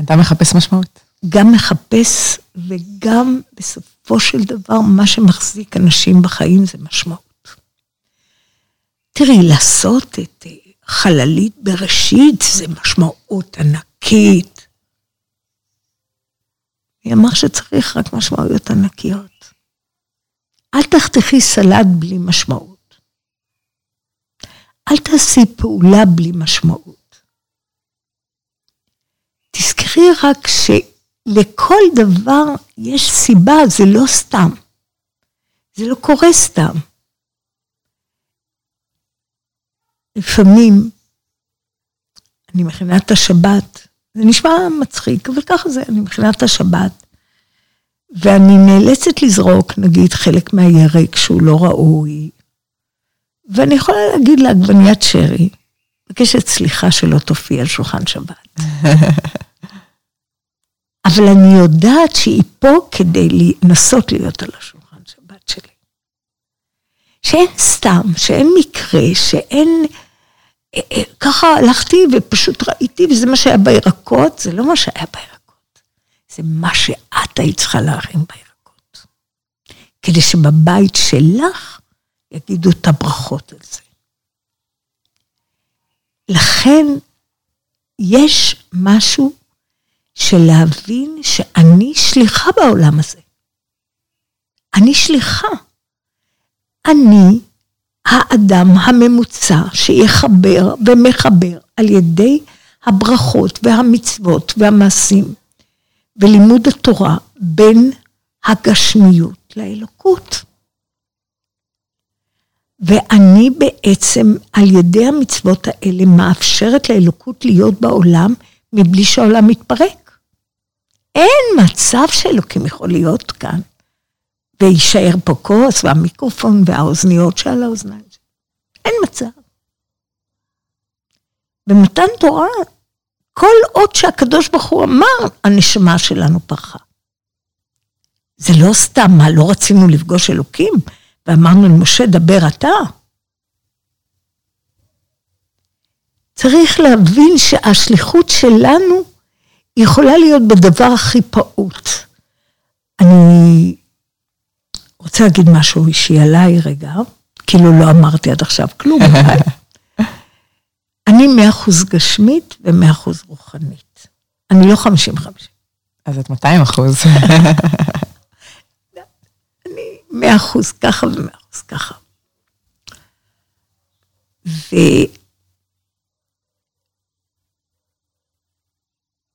אדם מחפש משמעות. גם מחפש וגם בסופו של דבר מה שמחזיק אנשים בחיים זה משמעות. תראי, לעשות את אה, חללית בראשית זה משמעות ענקית. מי אמר שצריך רק משמעויות ענקיות? אל תחתכי סלט בלי משמעות. אל תעשי פעולה בלי משמעות. תזכרי רק ש... לכל דבר יש סיבה, זה לא סתם. זה לא קורה סתם. לפעמים אני מכינה את השבת, זה נשמע מצחיק, אבל ככה זה, אני מכינה את השבת, ואני נאלצת לזרוק, נגיד, חלק מהירק שהוא לא ראוי, ואני יכולה להגיד לעגבניית שרי, מבקשת סליחה שלא תופיע על שולחן שבת. אבל אני יודעת שהיא פה כדי לנסות להיות על השולחן שבת שלי. שאין סתם, שאין מקרה, שאין... אה, אה, ככה הלכתי ופשוט ראיתי, וזה מה שהיה בירקות, זה לא מה שהיה בירקות. זה מה שאת היית צריכה להרים בירקות. כדי שבבית שלך יגידו את הברכות על זה. לכן, יש משהו של להבין שאני שליחה בעולם הזה. אני שליחה. אני האדם הממוצע שיחבר ומחבר על ידי הברכות והמצוות והמעשים ולימוד התורה בין הגשמיות לאלוקות. ואני בעצם על ידי המצוות האלה מאפשרת לאלוקות להיות בעולם מבלי שהעולם מתפרק. אין מצב שאלוקים יכול להיות כאן. ויישאר פה כוס והמיקרופון והאוזניות שעל האוזניים. אין מצב. במתן תורה, כל עוד שהקדוש ברוך הוא אמר, הנשמה שלנו פרחה. זה לא סתם, מה, לא רצינו לפגוש אלוקים? ואמרנו למשה, דבר אתה. צריך להבין שהשליחות שלנו יכולה להיות בדבר הכי פעוט. אני רוצה להגיד משהו אישי עליי רגע, כאילו לא אמרתי עד עכשיו כלום. אני מאה אחוז גשמית ומאה אחוז רוחנית. אני לא חמישים חמישים. אז את 200 אחוז. 100 אחוז ככה ו-100 אחוז ככה. ו...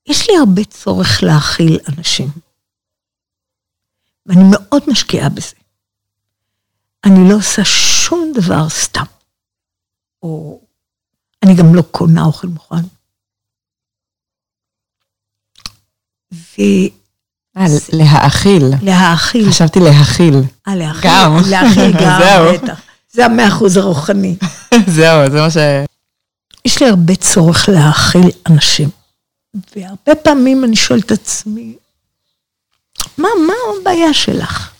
יש לי הרבה צורך להכיל אנשים, ואני מאוד משקיעה בזה. אני לא עושה שום דבר סתם, או אני גם לא קונה אוכל מוכן. ו... להאכיל. להאכיל. חשבתי להכיל. אה, להאכיל. גם. להאכיל גם, זהו. בטח. זה המאה אחוז הרוחני. זהו, זה מה ש... יש לי הרבה צורך להאכיל אנשים. והרבה פעמים אני שואלת את עצמי, מה, מה הבעיה שלך?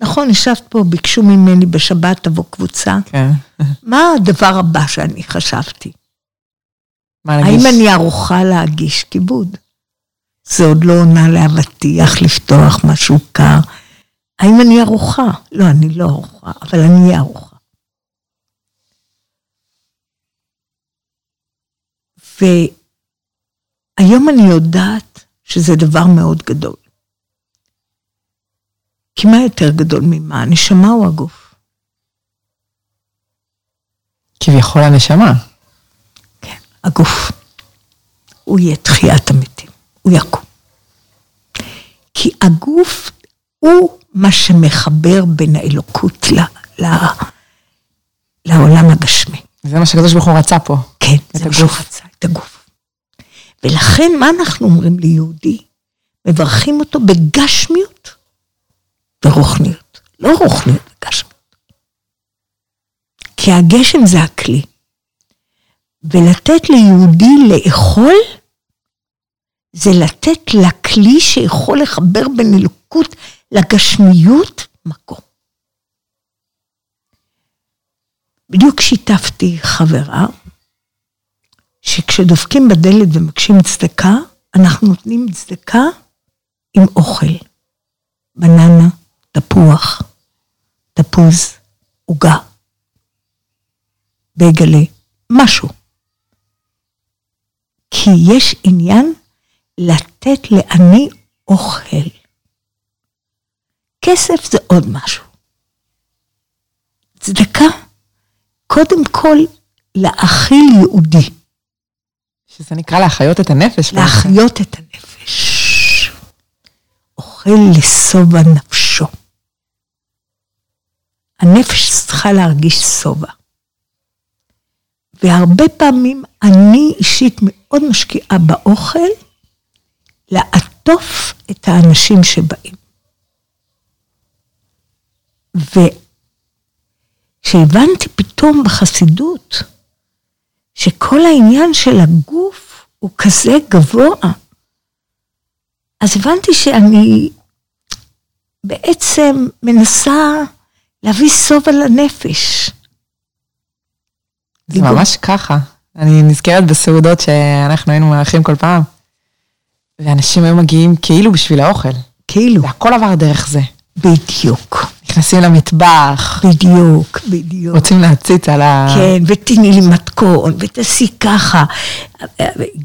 נכון, ישבת פה, ביקשו ממני בשבת תבוא קבוצה. כן. מה הדבר הבא שאני חשבתי? מה נגיד? האם אני ערוכה להגיש כיבוד? זה עוד לא עונה לאבטיח לפתוח משהו קר. האם אני ערוכה? לא, אני לא ערוכה, אבל אני אהיה ערוכה. והיום אני יודעת שזה דבר מאוד גדול. כי מה יותר גדול ממה? הנשמה או הגוף? כביכול הנשמה. כן, הגוף. הוא יהיה תחיית המתים, הוא יקום. כי הגוף הוא מה שמחבר בין האלוקות ל, ל, לעולם הגשמי. זה מה שהקדוש ברוך הוא רצה פה. כן, זה מה. שהוא רצה, את הגוף. ולכן, מה אנחנו אומרים ליהודי? מברכים אותו בגשמיות ורוחניות. לא רוחניות וגשמיות. כי הגשם זה הכלי. ולתת ליהודי לאכול, זה לתת לכלי שיכול לחבר בין אלוקות לגשמיות מקום. בדיוק שיתפתי חברה, שכשדופקים בדלת ומבקשים צדקה, אנחנו נותנים צדקה עם אוכל. בננה, תפוח, תפוז, עוגה, בייגלה, משהו. כי יש עניין לתת לעני אוכל. כסף זה עוד משהו. צדקה, קודם כל להאכיל יהודי. שזה נקרא להחיות את הנפש. בעצם. להחיות את הנפש. אוכל לשובע נפשו. הנפש צריכה להרגיש שובע. והרבה פעמים אני אישית מאוד משקיעה באוכל לעטוף את האנשים שבאים. וכשהבנתי פתאום בחסידות שכל העניין של הגוף הוא כזה גבוה, אז הבנתי שאני בעצם מנסה להביא שובע לנפש. זה ממש ככה. אני נזכרת בסעודות שאנחנו היינו מארחים כל פעם, ואנשים היו מגיעים כאילו בשביל האוכל. כאילו, והכל עבר דרך זה. בדיוק, נכנסים למטבח, בדיוק, בדיוק. רוצים להציץ על ה... כן, ותתני לי מתכון, ותעשי ככה.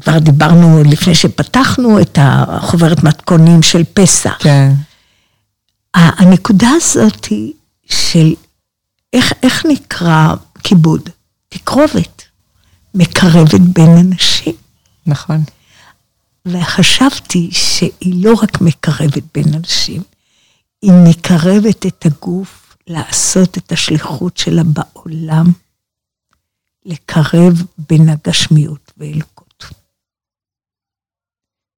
כבר דיברנו לפני שפתחנו את החוברת מתכונים של פסח. כן. הנקודה הזאת היא של איך, איך נקרא כיבוד? תקרובת. מקרבת בין אנשים. נכון. וחשבתי שהיא לא רק מקרבת בין אנשים, היא מקרבת את הגוף לעשות את השליחות שלה בעולם, לקרב בין הגשמיות ואלוקות.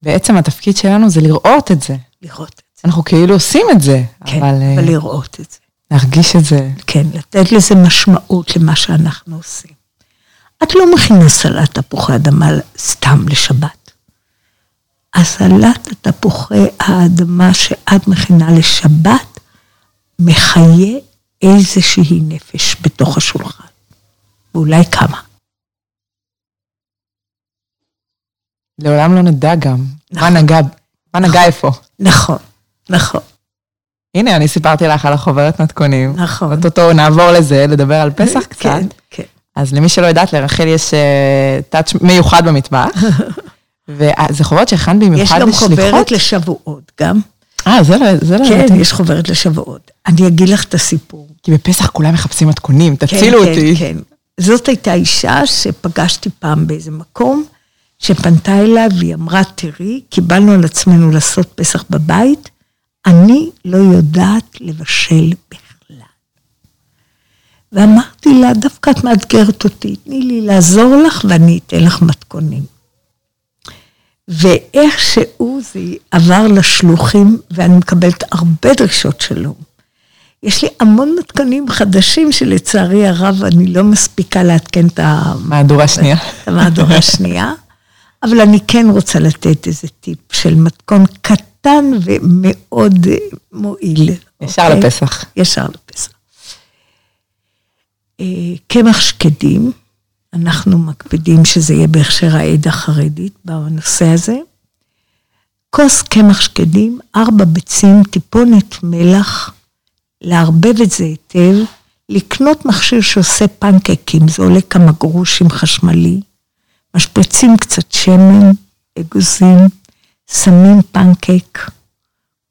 בעצם התפקיד שלנו זה לראות את זה. לראות את זה. אנחנו כאילו עושים את זה, כן, אבל אה, אבל לראות את זה. להרגיש את זה. כן, לתת לזה משמעות למה שאנחנו עושים. את לא מכינה סלט תפוחי אדמה סתם לשבת. הסלט התפוחי האדמה שאת מכינה לשבת מחיה איזושהי נפש בתוך השולחן. ואולי כמה. לעולם לא נדע גם. מה נכון. נגע, מה נגע איפה. נכון, נכון, הנה, אני סיפרתי לך על החוברת מתכונים. נכון. אוטוטו נעבור לזה, לדבר על פסח קצת. כן, כן. אז למי שלא יודעת, לרחל יש טאץ' מיוחד במטבח. וזה חוברת שהכנת במיוחד יש לשליחות? גם חוברת לשבועות גם. אה, זה לא, זה לא כן, ידעתי. יש חוברת לשבועות. אני אגיד לך את הסיפור. כי בפסח כולם מחפשים מתכונים, תצילו כן, אותי. כן, כן. זאת הייתה אישה שפגשתי פעם באיזה מקום, שפנתה אליי והיא אמרה, תראי, קיבלנו על עצמנו לעשות פסח בבית, אני לא יודעת לבשל בכלל. ואמרתי לה, דווקא את מאתגרת אותי, תני לי לעזור לך ואני אתן לך מתכונים. ואיכשהו זה עבר לשלוחים, ואני מקבלת הרבה דרישות שלום. יש לי המון מתכונים חדשים שלצערי הרב אני לא מספיקה לעדכן את ה- מהדורה שנייה. את המהדורה השנייה, אבל אני כן רוצה לתת איזה טיפ של מתכון קטן ומאוד מועיל. ישר אוקיי? לפסח. ישר לפסח. אה, קמח שקדים, אנחנו מקפידים שזה יהיה בהכשר העד החרדית בנושא הזה. כוס קמח שקדים, ארבע ביצים, טיפונת מלח, לערבב את זה היטב, לקנות מכשיר שעושה פנקקים, זה עולה כמה גרושים חשמלי, משפריצים קצת שמן, אגוזים, שמים פנקק,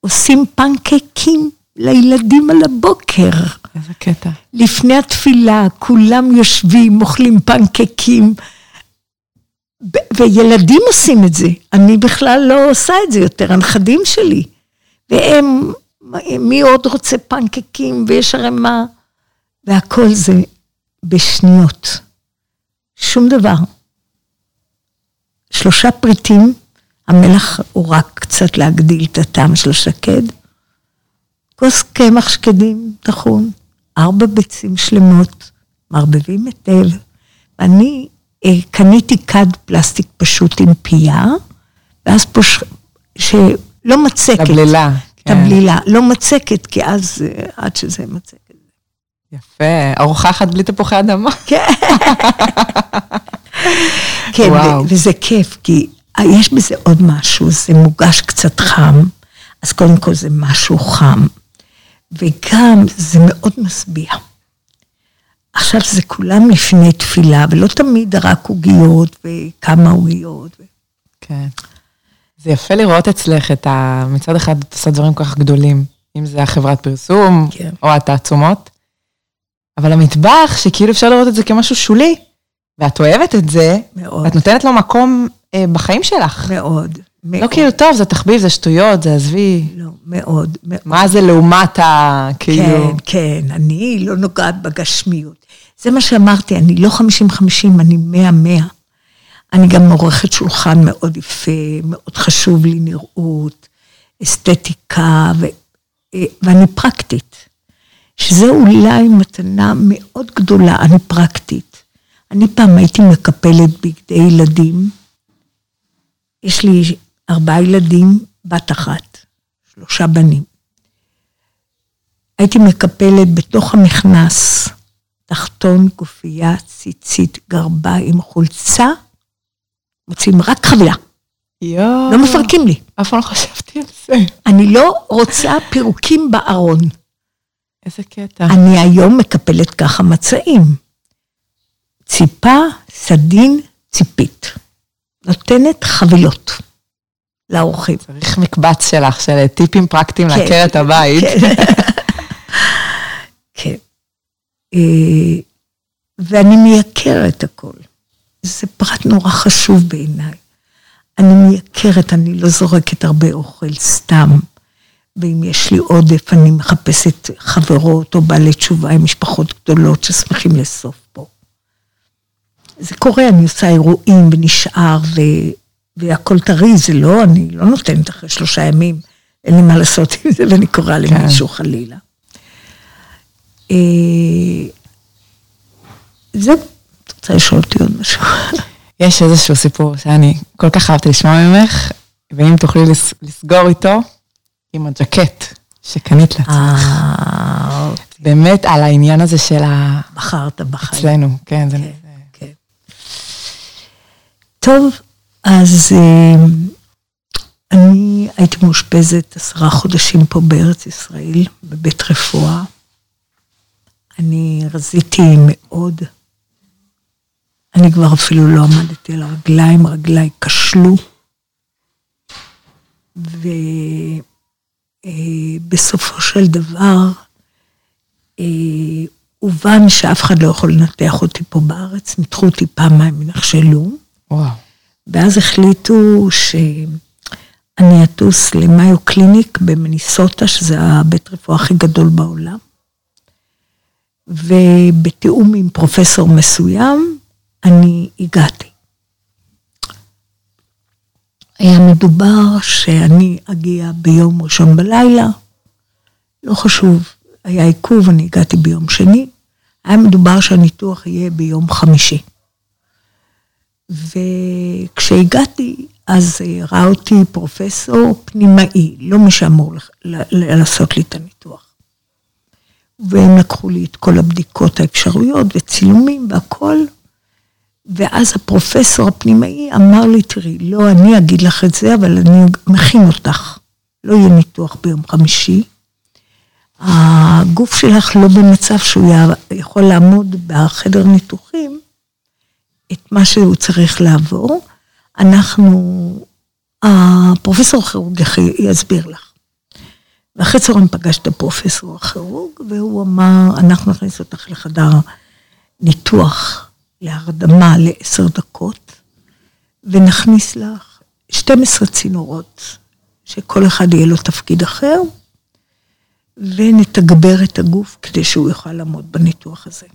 עושים פנקקים לילדים על הבוקר. איזה קטע. לפני התפילה, כולם יושבים, אוכלים פנקקים, וילדים עושים את זה. אני בכלל לא עושה את זה יותר, הנכדים שלי. והם, מי עוד רוצה פנקקים, ויש ערימה, והכל זה בשניות. שום דבר. שלושה פריטים, המלח הוא רק קצת להגדיל את הטעם של השקד. כוס קמח שקדים טחון, ארבע ביצים שלמות, מערבבים היטב. ואני אה, קניתי כד פלסטיק פשוט עם פייה, ואז פוש... שלא מצקת. לבלילה. כן. תבלילה, לא מצקת, כי אז אה, עד שזה מצקת. יפה, ארוחה אחת בלי תפוחי אדמה. כן. כן, וואו. וזה כיף, כי יש בזה עוד משהו, זה מוגש קצת חם, אז קודם כל זה משהו חם, וגם זה מאוד משביע. עכשיו זה כולם לפני תפילה, ולא תמיד רק עוגיות וכמה עוגיות. כן. זה יפה לראות אצלך את ה... מצד אחד את עושה דברים כל כך גדולים, אם זה החברת פרסום, כן. או התעצומות, אבל המטבח, שכאילו אפשר לראות את זה כמשהו שולי, ואת אוהבת את זה, מאוד, ואת נותנת לו מקום אה, בחיים שלך. מאוד. לא כאילו, טוב, זה תחביב, זה שטויות, זה עזבי. לא, מאוד, מאוד. מה זה לעומת ה... כאילו... כן, כן, אני לא נוגעת בגשמיות. זה מה שאמרתי, אני לא 50-50, אני 100-100. אני גם עורכת שולחן מאוד יפה, מאוד חשוב לי נראות, אסתטיקה, ו, אה, ואני פרקטית. שזה אולי מתנה מאוד גדולה, אני פרקטית. אני פעם הייתי מקפלת בגדי ילדים. יש לי ארבעה ילדים, בת אחת, שלושה בנים. הייתי מקפלת בתוך המכנס, תחתון, גופייה, ציצית, גרביים, חולצה, מוצאים רק חבילה, יואו. לא מפרקים לי. אף פעם לא חשבתי על זה. אני לא רוצה פירוקים בארון. איזה קטע. אני היום מקפלת ככה מצעים. ציפה, סדין, ציפית. נותנת חבילות לאורחים. צריך מקבץ שלך, של טיפים פרקטיים כן. לעקרת הבית. כן. כן. אה, ואני מייקרת הכל. זה פרט נורא חשוב בעיניי. אני מייקרת, אני לא זורקת הרבה אוכל סתם. ואם יש לי עודף, אני מחפשת חברות או בעלי תשובה עם משפחות גדולות ששמחים לאסוף פה. זה קורה, אני עושה אירועים ונשאר, ו... והכל טרי, זה לא, אני לא נותנת אחרי שלושה ימים, אין לי מה לעשות עם זה, ואני קוראה למישהו חלילה. אה, זהו, את רוצה לשאול אותי עוד משהו? יש איזשהו סיפור שאני כל כך אהבתי לשמוע ממך, ואם תוכלי לס- לסגור איתו, עם הג'קט שקנית לעצמך. אה, באמת על העניין הזה של ה... בחרת בחיים. אצלנו, כן, זה... כן. טוב, אז אה, אני הייתי מאושפזת עשרה חודשים פה בארץ ישראל, בבית רפואה. אני רזיתי מאוד. אני כבר אפילו לא עמדתי על הרגליים, רגליי כשלו. ובסופו אה, של דבר, אה, הובן שאף אחד לא יכול לנתח אותי פה בארץ, ניתחו אותי פעמיים ונכשלו. וואו. ואז החליטו שאני אטוס למיו קליניק במניסוטה, שזה הבית רפואה הכי גדול בעולם. ובתיאום עם פרופסור מסוים, אני הגעתי. היה מדובר שאני אגיע ביום ראשון בלילה, לא חשוב, היה עיכוב, אני הגעתי ביום שני, היה מדובר שהניתוח יהיה ביום חמישי. וכשהגעתי, אז ראה אותי פרופסור פנימאי, לא מי שאמור לעשות לי את הניתוח. והם לקחו לי את כל הבדיקות האפשרויות וצילומים והכל, ואז הפרופסור הפנימאי אמר לי, תראי, לא אני אגיד לך את זה, אבל אני מכין אותך. לא יהיה ניתוח ביום חמישי. הגוף שלך לא במצב שהוא יכול לעמוד בחדר ניתוחים את מה שהוא צריך לעבור. אנחנו, הפרופסור כירורג יסביר לך. ואחרי צהריים פגש את הפרופסור הכירורג, והוא אמר, אנחנו נכניס אותך לחדר ניתוח להרדמה לעשר דקות, ונכניס לך 12 צינורות, שכל אחד יהיה לו תפקיד אחר, ונתגבר את הגוף כדי שהוא יוכל לעמוד בניתוח הזה.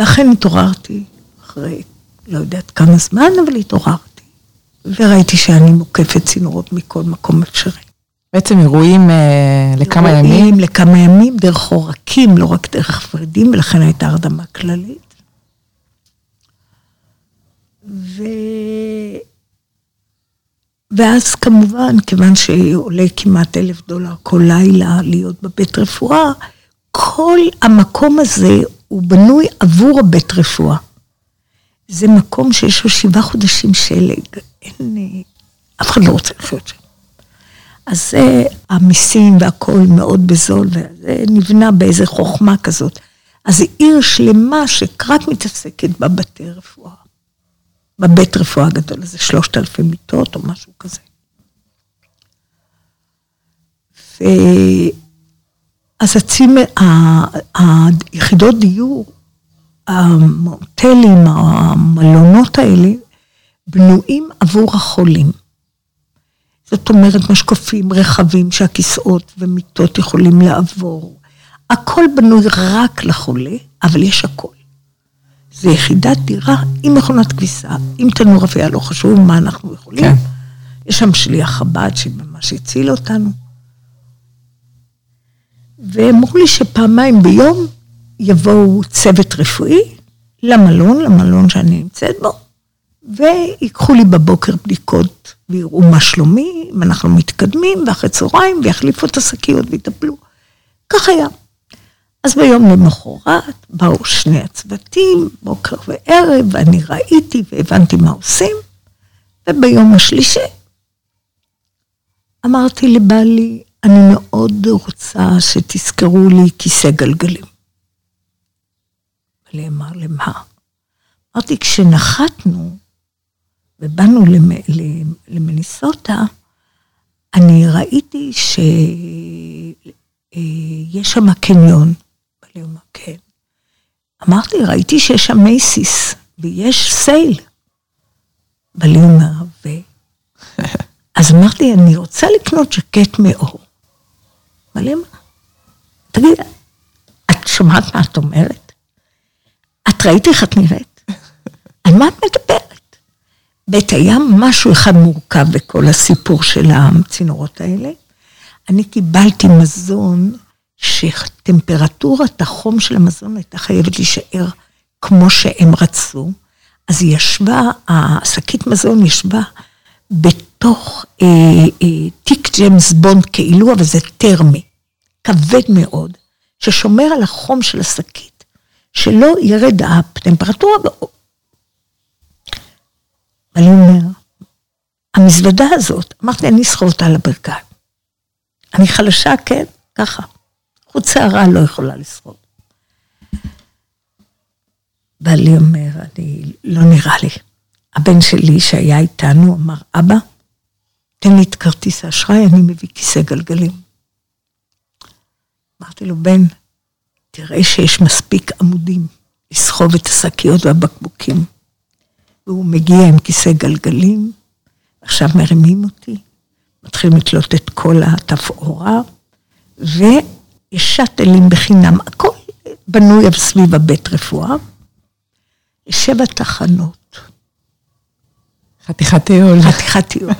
ואכן התעוררתי אחרי לא יודעת כמה זמן, אבל התעוררתי. וראיתי שאני מוקפת צינורות מכל מקום אפשרי. בעצם אירועים אה, לכמה אירועים, ימים? אירועים לכמה ימים, דרך עורקים, לא רק דרך ורידים, ולכן הייתה הרדמה כללית. ו... ואז כמובן, כיוון שעולה כמעט אלף דולר כל לילה להיות בבית רפואה, כל המקום הזה הוא בנוי עבור הבית רפואה. זה מקום שיש לו שבעה חודשים שלג, אין, אף אחד לא רוצה לחיות שם. אז זה המיסים והכול מאוד בזול, וזה נבנה באיזה חוכמה כזאת. אז זו עיר שלמה שרק מתעסקת בבתי רפואה. בבית רפואה הגדול הזה, שלושת אלפי מיטות או משהו כזה. אז הצימר, היחידות דיור, המוטלים, המלונות האלה, בנויים עבור החולים. זאת אומרת, משקופים רחבים שהכיסאות ומיטות יכולים לעבור. הכל בנוי רק לחולה, אבל יש הכל. זה יחידת דירה עם מכונת כביסה, עם תנור אפייה, לא חשוב מה אנחנו יכולים. כן. יש שם שליח חב"ד שממש הציל אותנו. ואמרו לי שפעמיים ביום יבואו צוות רפואי למלון, למלון שאני נמצאת בו, ויקחו לי בבוקר בדיקות ויראו מה שלומי, אם אנחנו מתקדמים, ואחרי צהריים, ויחליפו את השקיות ויטפלו. כך היה. אז ביום למחרת באו שני הצוותים, בוקר וערב, ואני ראיתי והבנתי מה עושים, וביום השלישי אמרתי לבעלי, אני מאוד רוצה שתזכרו לי כיסא גלגלים. בעלי אמר, למה? אמרתי, כשנחתנו, ובאנו למניסוטה, אני ראיתי שיש אה, שם קניון. לי אומר, כן. אמרתי, ראיתי שיש שם מייסיס, ויש סייל. בעלי אומר, ו... אז אמרתי, אני רוצה לקנות ז'קט מאור. בעלי אומר, תגיד, את שומעת מה את אומרת? את ראית איך את נראית? על מה את מדברת? בית היה משהו אחד מורכב בכל הסיפור של הצינורות האלה. אני קיבלתי מזון שטמפרטורת החום של המזון הייתה חייבת להישאר כמו שהם רצו, אז היא ישבה, השקית מזון ישבה בתוך אה, אה, תיק ג'יימס בונד כאילו, אבל זה טרמי, כבד מאוד, ששומר על החום של השקית, שלא ירד הטמפרטורה. ואני אומר, המזוודה הזאת, אמרתי, אני אסחוב אותה על הברכיים. אני חלשה, כן, ככה. חוץ שערה לא יכולה לשרוד. בעלי אומר, אני, לא נראה לי. הבן שלי שהיה איתנו אמר, אבא, תן לי את כרטיס האשראי, אני מביא כיסא גלגלים. אמרתי לו, בן, תראה שיש מספיק עמודים לסחוב את השקיות והבקבוקים. והוא מגיע עם כיסא גלגלים, עכשיו מרימים אותי, מתחילים לתלות את כל התפאורה, ויש שאטלים בחינם, הכל בנוי סביב הבית רפואה. שבע תחנות. חתיכת טיול. חתיכת טיול.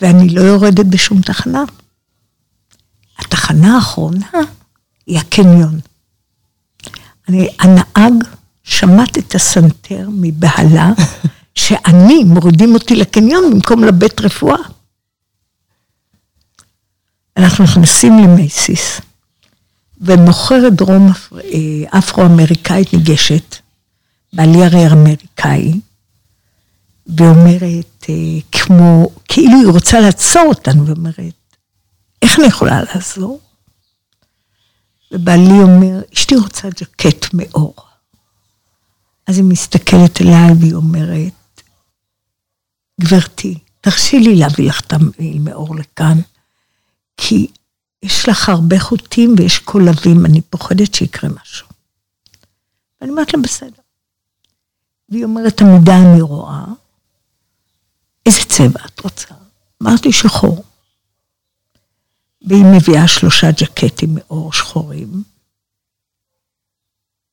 ואני לא יורדת בשום תחנה. התחנה האחרונה היא הקניון. אני, הנהג שמט את הסנטר מבהלה, שאני, מורידים אותי לקניון במקום לבית רפואה. אנחנו נכנסים למייסיס, ומוכרת דרום אה, אפרו-אמריקאית ניגשת, בעלי הרי אמריקאי, ואומרת, אה, כמו, כאילו היא רוצה לעצור אותנו, ואומרת, איך אני יכולה לעזור? ובעלי אומר, אשתי רוצה ג'קט מאור. אז היא מסתכלת אליי והיא אומרת, גברתי, תרשי לי להביא לך את המעיל מאור לכאן, כי יש לך הרבה חוטים ויש קולבים, אני פוחדת שיקרה משהו. ואני אומרת לה, בסדר. והיא אומרת, המידה אני רואה, איזה צבע את רוצה? אמרתי, שחור. והיא מביאה שלושה ג'קטים מאור שחורים.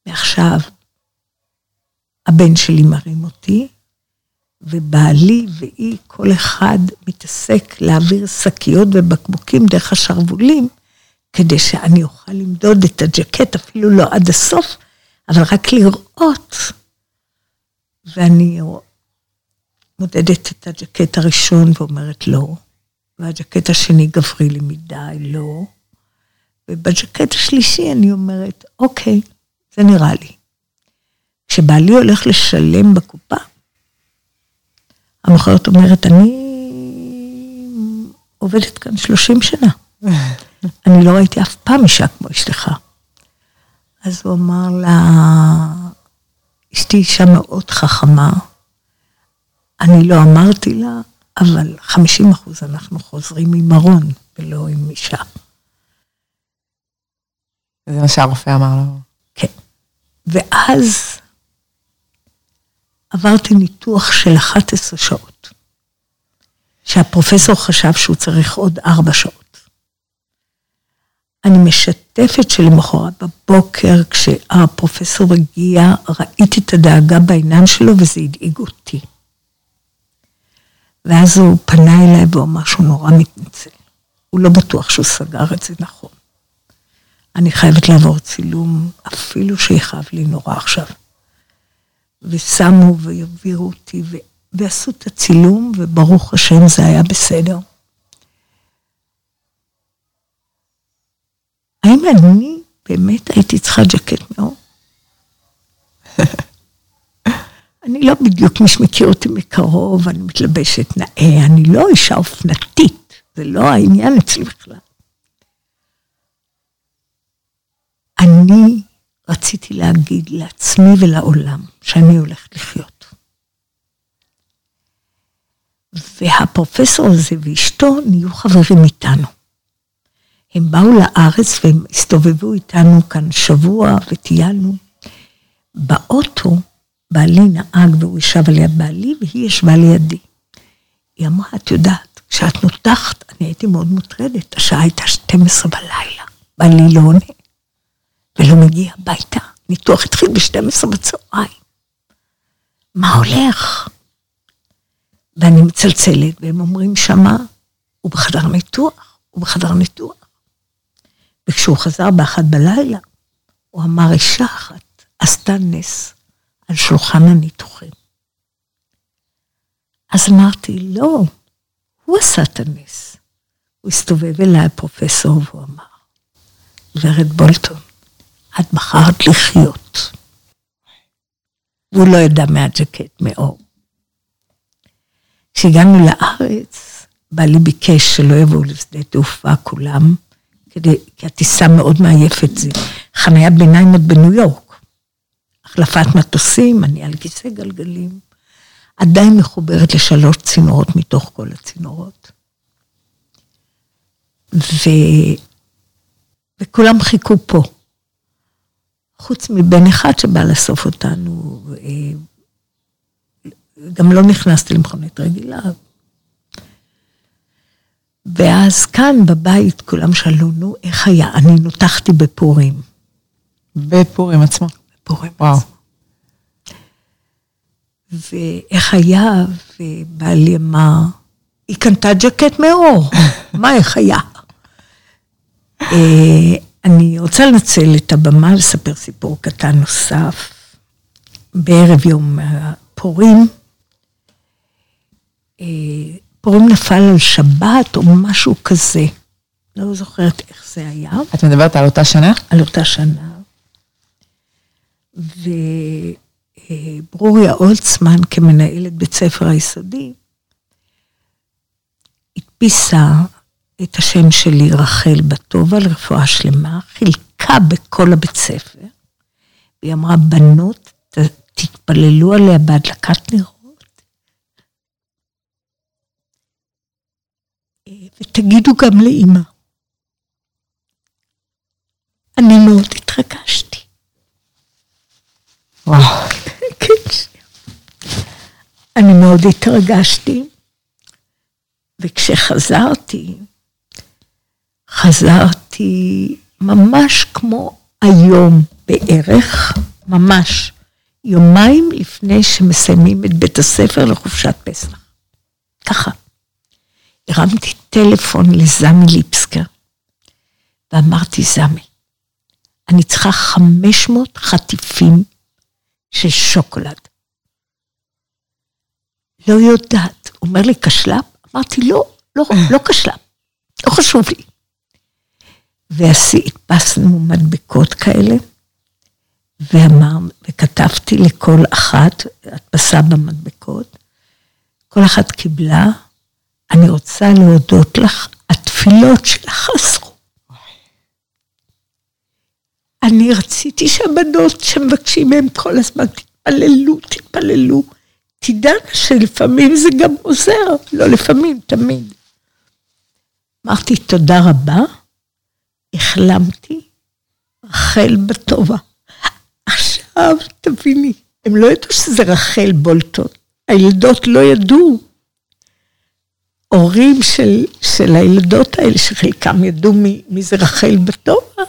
ועכשיו, הבן שלי מרים אותי, ובעלי והיא, כל אחד מתעסק להעביר שקיות ובקבוקים דרך השרוולים, כדי שאני אוכל למדוד את הג'קט, אפילו לא עד הסוף, אבל רק לראות. ואני מודדת את הג'קט הראשון ואומרת לא, והג'קט השני גברי לי מדי, לא. ובג'קט השלישי אני אומרת, אוקיי, זה נראה לי. כשבעלי הולך לשלם בקופה, המוכרת אומרת, אני עובדת כאן 30 שנה. אני לא ראיתי אף פעם אישה כמו אשתך. אז הוא אמר לה, אשתי אישה מאוד חכמה, אני לא אמרתי לה, אבל 50 אחוז אנחנו חוזרים עם ארון ולא עם אישה. זה מה שהרופא אמר לו. כן. ואז עברתי ניתוח של 11 שעות, שהפרופסור חשב שהוא צריך עוד 4 שעות. אני משתפת שלמחרת בבוקר, כשהפרופסור הגיע, ראיתי את הדאגה בעיניים שלו וזה הדאיג אותי. ואז הוא פנה אליי ואומר שהוא נורא מתנצל. הוא לא בטוח שהוא סגר את זה נכון. אני חייבת לעבור צילום, אפילו שיכאב לי נורא עכשיו. ושמו והעבירו אותי, ו... ועשו את הצילום, וברוך השם זה היה בסדר. האם אני באמת הייתי צריכה ג'קט מאור? אני לא בדיוק, מי שמכיר אותי מקרוב, אני מתלבשת נאה, אני לא אישה אופנתית, זה לא העניין אצלי בכלל. אני רציתי להגיד לעצמי ולעולם שאני הולכת לחיות. והפרופסור הזה ואשתו נהיו חברים איתנו. הם באו לארץ והם הסתובבו איתנו כאן שבוע וטיילנו. באוטו בעלי נהג והוא ישב על יד בעלי והיא ישבה לידי. היא אמרה, את יודעת, כשאת נותחת, אני הייתי מאוד מוטרדת, השעה הייתה 12 בלילה, בעלי לא עונה, ולא מגיע הביתה. ניתוח התחיל ב-12 בצהריים. מה הולך? ואני מצלצלת, והם אומרים שמה, הוא בחדר ניתוח, הוא בחדר ניתוח. וכשהוא חזר באחת בלילה, הוא אמר, אישה אחת עשתה נס על שולחן הניתוחים. אז אמרתי, לא, הוא עשה את הנס. הוא הסתובב אליי, הפרופסור, והוא אמר, גברת בולטון, את בחרת לחיות. והוא לא ידע מהג'קט מאור. כשהגענו לארץ, בעלי ביקש שלא יבואו לשדה תעופה כולם, כדי, כי הטיסה מאוד מעייפת, זה חניית ביניים עוד בניו יורק. החלפת מטוסים, אני על כיסא גלגלים. עדיין מחוברת לשלוש צינורות מתוך כל הצינורות. ו... וכולם חיכו פה. חוץ מבן אחד שבא לאסוף אותנו, אה, גם לא נכנסתי למכונית רגילה. ואז כאן בבית כולם שאלו, נו, איך היה? אני נותחתי בפורים. בפורים עצמו. בפורים וואו. עצמו. ואיך היה? ובעלי אמר, היא קנתה ג'קט מאור, מה, איך היה? אה, אני רוצה לנצל את הבמה לספר סיפור קטן נוסף. בערב יום הפורים, אה, פורים נפל על שבת או משהו כזה. לא זוכרת איך זה היה. את מדברת על אותה שנה? על אותה שנה. וברוריה אולצמן, כמנהלת בית ספר היסודי, הדפיסה את השם שלי, רחל בטובה, לרפואה שלמה, חילקה בכל הבית ספר, והיא אמרה, בנות, תתפללו עליה בהדלקת נרות, אה, ותגידו גם לאימא. אני מאוד התרגשתי. כן. אני מאוד התרגשתי, וכשחזרתי, חזרתי ממש כמו היום בערך, ממש יומיים לפני שמסיימים את בית הספר לחופשת פסח. ככה. הרמתי טלפון לזמי ליפסקר, ואמרתי, זמי, אני צריכה 500 חטיפים של שוקולד. לא יודעת. אומר לי, כשלב? אמרתי, לא, לא, לא כשלב. לא חשוב לי. והדפסנו מדבקות כאלה, ואמר, וכתבתי לכל אחת, הדפסה במדבקות, כל אחת קיבלה, אני רוצה להודות לך, התפילות שלך עזרו. אני רציתי שהבנות שמבקשים מהם כל הזמן, תתפללו, תתפללו. תדענה שלפעמים זה גם עוזר, לא לפעמים, תמיד. אמרתי, תודה רבה, החלמתי, רחל בטובה. עכשיו, תביני, הם לא ידעו שזה רחל בולטון. הילדות לא ידעו. הורים של, של הילדות האלה, שחלקם ידעו מי, מי זה רחל בטובה,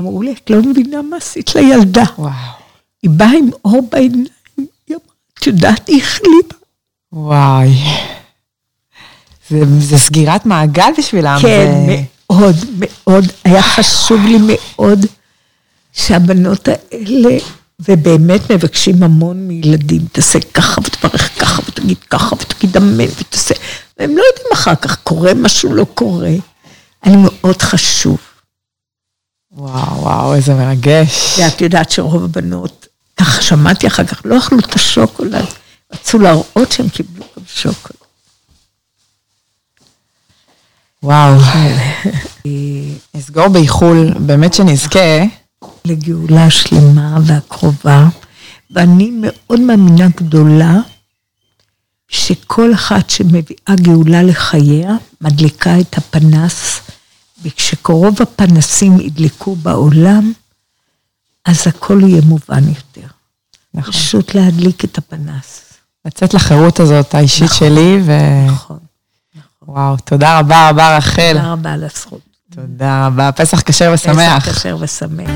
אמרו לי, את לא מבינה מה עשית לילדה. וואו. היא באה עם אור בעיניים, היא אמרה, את יודעת, היא החלימה. וואי. זה, זה סגירת מעגל בשבילם. כן, זה... מאוד, מאוד, היה חשוב לי מאוד שהבנות האלה, ובאמת מבקשים המון מילדים, תעשה ככה ותברך ככה ותגיד ככה ותגיד אמן ותעשה, והם לא יודעים אחר כך, קורה משהו, לא קורה. היה לי מאוד חשוב. וואו, וואו, איזה מרגש. ואת יודעת שרוב הבנות, ככה שמעתי אחר כך, לא אכלו את השוקולד, רצו להראות שהם קיבלו גם שוקולד. וואו. נסגור באיחול, באמת שנזכה. לגאולה שלמה והקרובה, ואני מאוד מאמינה גדולה שכל אחת שמביאה גאולה לחייה, מדליקה את הפנס, וכשקרוב הפנסים ידלקו בעולם, אז הכל יהיה מובן יותר. נכון. פשוט להדליק את הפנס. לצאת לחירות הזאת, האישית נכון. שלי, ו... נכון. וואו, תודה רבה רבה, רחל. תודה רבה על הזכות. תודה רבה. פסח כשר ושמח. פסח כשר ושמח.